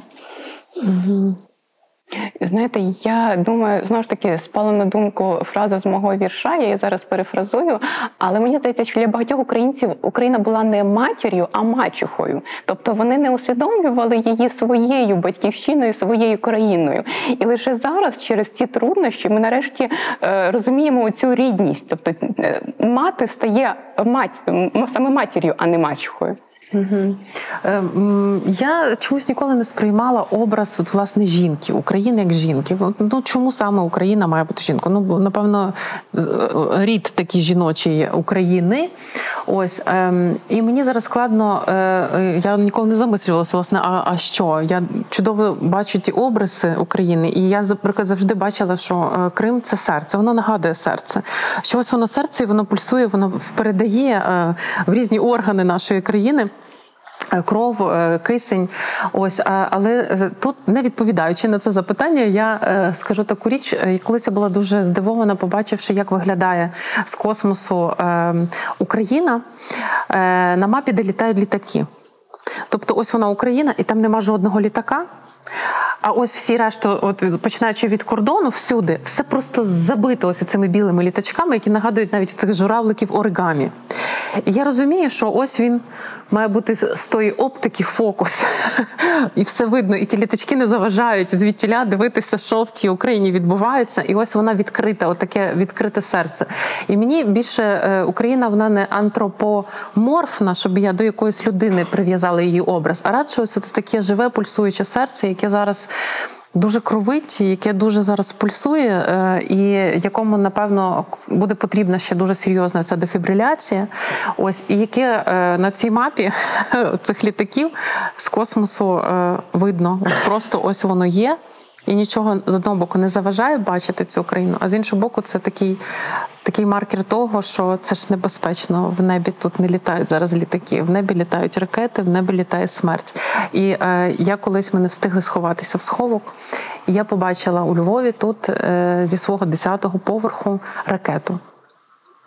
Знаєте, я думаю, знову ж таки спала на думку фраза з мого вірша, я її зараз перефразую. Але мені здається, що для багатьох українців Україна була не матір'ю, а мачухою. Тобто вони не усвідомлювали її своєю батьківщиною, своєю країною. І лише зараз, через ці труднощі, ми нарешті е, розуміємо цю рідність. Тобто е, мати стає мать саме матір'ю, а не мачухою. Е, Я чомусь ніколи не сприймала образ от, власне жінки, України як жінки. Ну чому саме Україна має бути жінкою? Ну напевно, е, рід такий жіночий України. Ось ем, і мені зараз складно. е, Я ніколи не замислювалася, власне, а, а що? Я чудово бачу ті образи України, і я наприклад, завжди бачила, що Крим це серце, воно нагадує серце. Що ось воно серце, і воно пульсує, воно передає в різні органи нашої країни. Е, Кров, е, кисень, ось але е, тут, не відповідаючи на це запитання, я скажу таку річ. Колись я була дуже здивована, побачивши, як виглядає з космосу Україна на мапі, де літають літаки. Тобто, ось вона Україна, і там нема жодного літака. А ось всі решта, от починаючи від кордону, всюди, все просто забито ось цими білими літачками, які нагадують навіть цих журавликів оригамі. І я розумію, що ось він має бути з тої оптики фокус, [laughs] і все видно, і ті літачки не заважають звідтіля дивитися, що в тій Україні відбувається. І ось вона відкрита, отаке відкрите серце. І мені більше е, Україна вона не антропоморфна, щоб я до якоїсь людини прив'язала її образ, а радше ось це таке живе пульсуюче серце, яке зараз. Дуже кровить, яке дуже зараз пульсує, е, і якому напевно буде потрібна ще дуже серйозна ця дефібриляція. Ось і яке е, на цій мапі [laughs] цих літаків з космосу е, видно. Просто ось воно є. І нічого з одного боку не заважає бачити цю Україну, а з іншого боку, це такий, такий маркер того, що це ж небезпечно. В небі тут не літають зараз літаки. В небі літають ракети, в небі літає смерть. І е, я колись ми не встигли сховатися в сховок. І я побачила у Львові тут е, зі свого 10-го поверху ракету.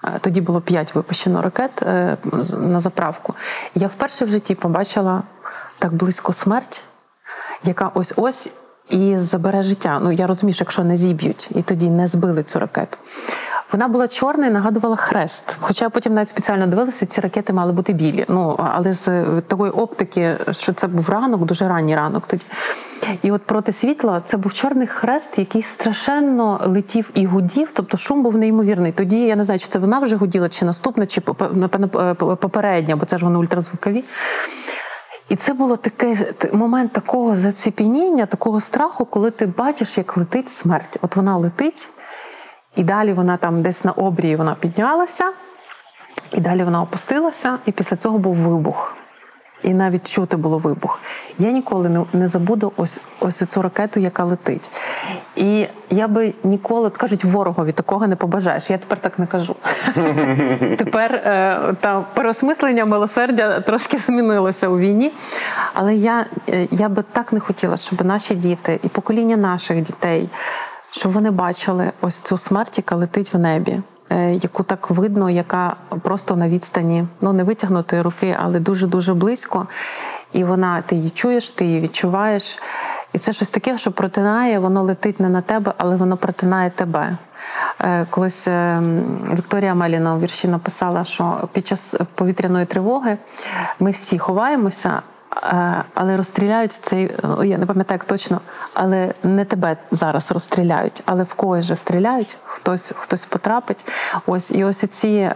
Е, Тоді було 5 випущено ракет е, на заправку. Я вперше в житті побачила так близько смерть, яка ось ось і забере життя. Ну я розумію, що якщо не зіб'ють, і тоді не збили цю ракету. Вона була чорна і нагадувала хрест. Хоча потім навіть спеціально дивилася, ці ракети мали бути білі. Ну але з такої оптики, що це був ранок, дуже ранній ранок тоді. І от проти світла це був чорний хрест, який страшенно летів і гудів, тобто шум був неймовірний. Тоді я не знаю, чи це вона вже гуділа, чи наступна, чи попередня, бо це ж вони ультразвукові. І це було такий момент такого заціпеніння, такого страху, коли ти бачиш, як летить смерть. От вона летить, і далі вона там десь на обрії вона піднялася, і далі вона опустилася, і після цього був вибух. І навіть чути було вибух. Я ніколи не, не забуду ось ось цю ракету, яка летить. І я би ніколи кажуть, ворогові такого не побажаєш. Я тепер так не кажу. Тепер е, та переосмислення милосердя трошки змінилося у війні. Але я, е, я би так не хотіла, щоб наші діти і покоління наших дітей, щоб вони бачили ось цю смерть, яка летить в небі. е, Яку так видно, яка просто на відстані, ну не витягнутої руки, але дуже дуже близько. і вона ти її чуєш, ти її відчуваєш. І це щось таке, що протинає, воно летить не на тебе, але воно протинає тебе. Е, Колись е, Вікторія Меліна у вірші написала, що під час повітряної тривоги ми всі ховаємося, е, але розстріляють цей, ну, я не пам'ятаю як точно, але не тебе зараз розстріляють, але в когось же стріляють, хтось, хтось потрапить. Ось і ось оці,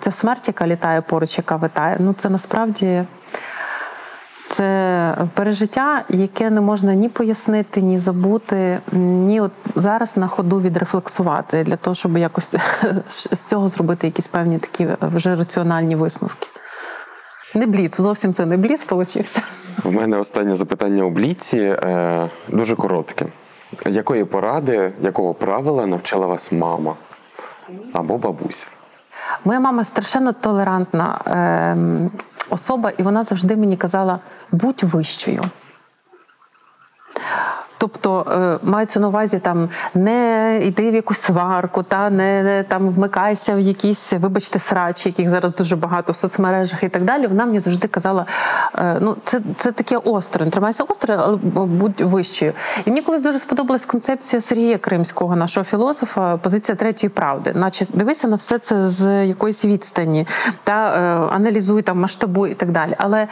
ця смерть, яка літає поруч, яка витає, ну це насправді. Це пережиття, яке не можна ні пояснити, ні забути, ні от зараз на ходу відрефлексувати для того, щоб якось [laughs] з цього зробити якісь певні такі вже раціональні висновки. Не бліц, зовсім це не бліц получився. В мене останнє запитання у бліці е, дуже коротке. Якої поради, якого правила навчила вас мама або бабуся? Моя мама страшенно толерантна ем, особа, і вона завжди мені казала: будь вищою. Тобто е, мається на увазі там не йди в якусь сварку, та не, там вмикайся в якісь, вибачте, срачі, яких зараз дуже багато в соцмережах і так далі. Вона мені завжди казала: е, ну це, це таке остро, тримайся остро, але будь вищою. І мені колись дуже сподобалась концепція Сергія Кримського, нашого філософа, позиція третьої правди. Наче дивися на все це з якоїсь відстані та е, аналізуй там, масштабуй і так далі. Але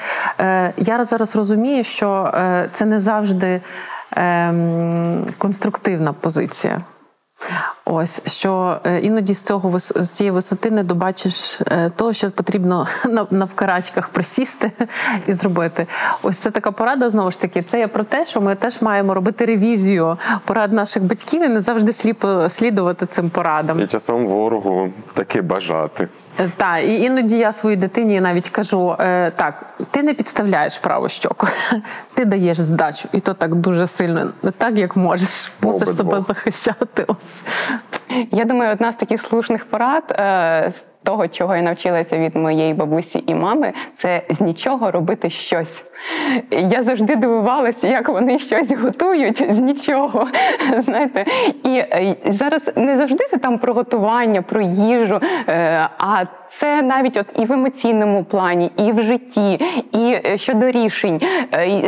я зараз розумію, що це не завжди конструктивна позиція. Ось що е, іноді з цього з цієї висоти не добачиш е, того, що потрібно [laughs] на, навкарачках присісти і зробити. Ось це така порада. Знову ж таки, це є про те, що ми теж маємо робити ревізію порад наших батьків і не завжди сліпо слідувати цим порадам. І часом ворогу таки бажати. Так, і іноді я своїй дитині навіть кажу: е, так, ти не підставляєш праву щоку, [laughs] ти даєш здачу, і то так дуже сильно, так як можеш, мусиш себе захищати. Ось. Я думаю, одна з таких слушних порад е, того, чого я навчилася від моєї бабусі і мами, це з нічого робити щось. Я завжди дивувалася, як вони щось готують з нічого. [laughs] Знаєте, і е, зараз не завжди це там про готування, про їжу, е, а це навіть от і в емоційному плані, і в житті, і е, щодо рішень.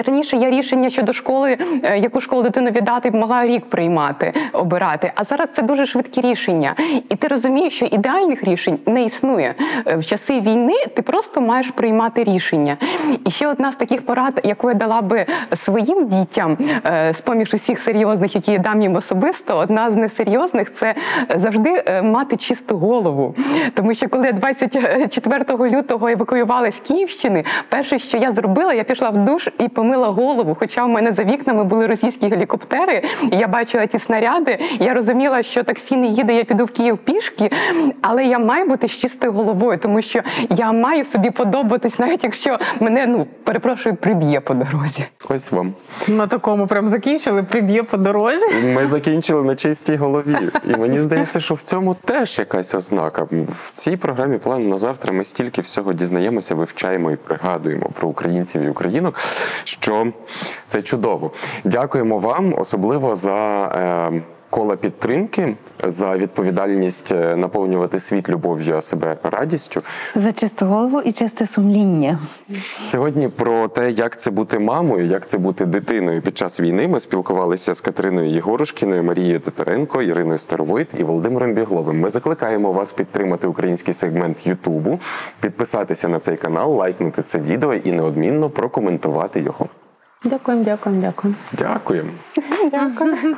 Раніше я рішення щодо школи, яку школу дитину віддати, могла рік приймати, обирати. А зараз це дуже швидкі рішення. І ти розумієш, що ідеальних рішень не існує. Е, В часи війни ти просто маєш приймати рішення. І ще одна з таких порад, яку я дала би своїм дітям, е, з поміж усіх серйозних, які я дам їм особисто, одна з несерйозних це завжди е, мати чисту голову. Тому що коли я 24 лютого евакуювалася з Київщини, перше, що я зробила, я пішла в душ і помила голову. Хоча в мене за вікнами були російські гелікоптери, і я бачила ті снаряди. Я розуміла, що таксі не їде, я піду в Київ пішки, але я маю бути з чистою головою, тому що я маю собі подобатись, навіть якщо мене ну перепрошую, приб'є по дорозі. Ось вам. На такому прям закінчили, приб'є по дорозі. Ми закінчили на чистій голові. І мені здається, що в цьому теж якась ознака. В цій програмі план на завтра ми стільки всього дізнаємося, вивчаємо і пригадуємо про українців і українок, що це чудово. Дякуємо вам, особливо за. Е, Кола підтримки за відповідальність е, наповнювати світ любов'ю, а себе радістю. За чисту голову і чисте сумління. Сьогодні про те, як це бути мамою, як це бути дитиною під час війни. Ми спілкувалися з Катериною Єгорушкіною, Марією Титаренко, Іриною Старовойт і Володимиром Бігловим. Ми закликаємо вас підтримати український сегмент Ютубу, підписатися на цей канал, лайкнути це відео і неодмінно прокоментувати його. Дякуємо, дякуємо, дякуємо. Дякуємо. Дякую.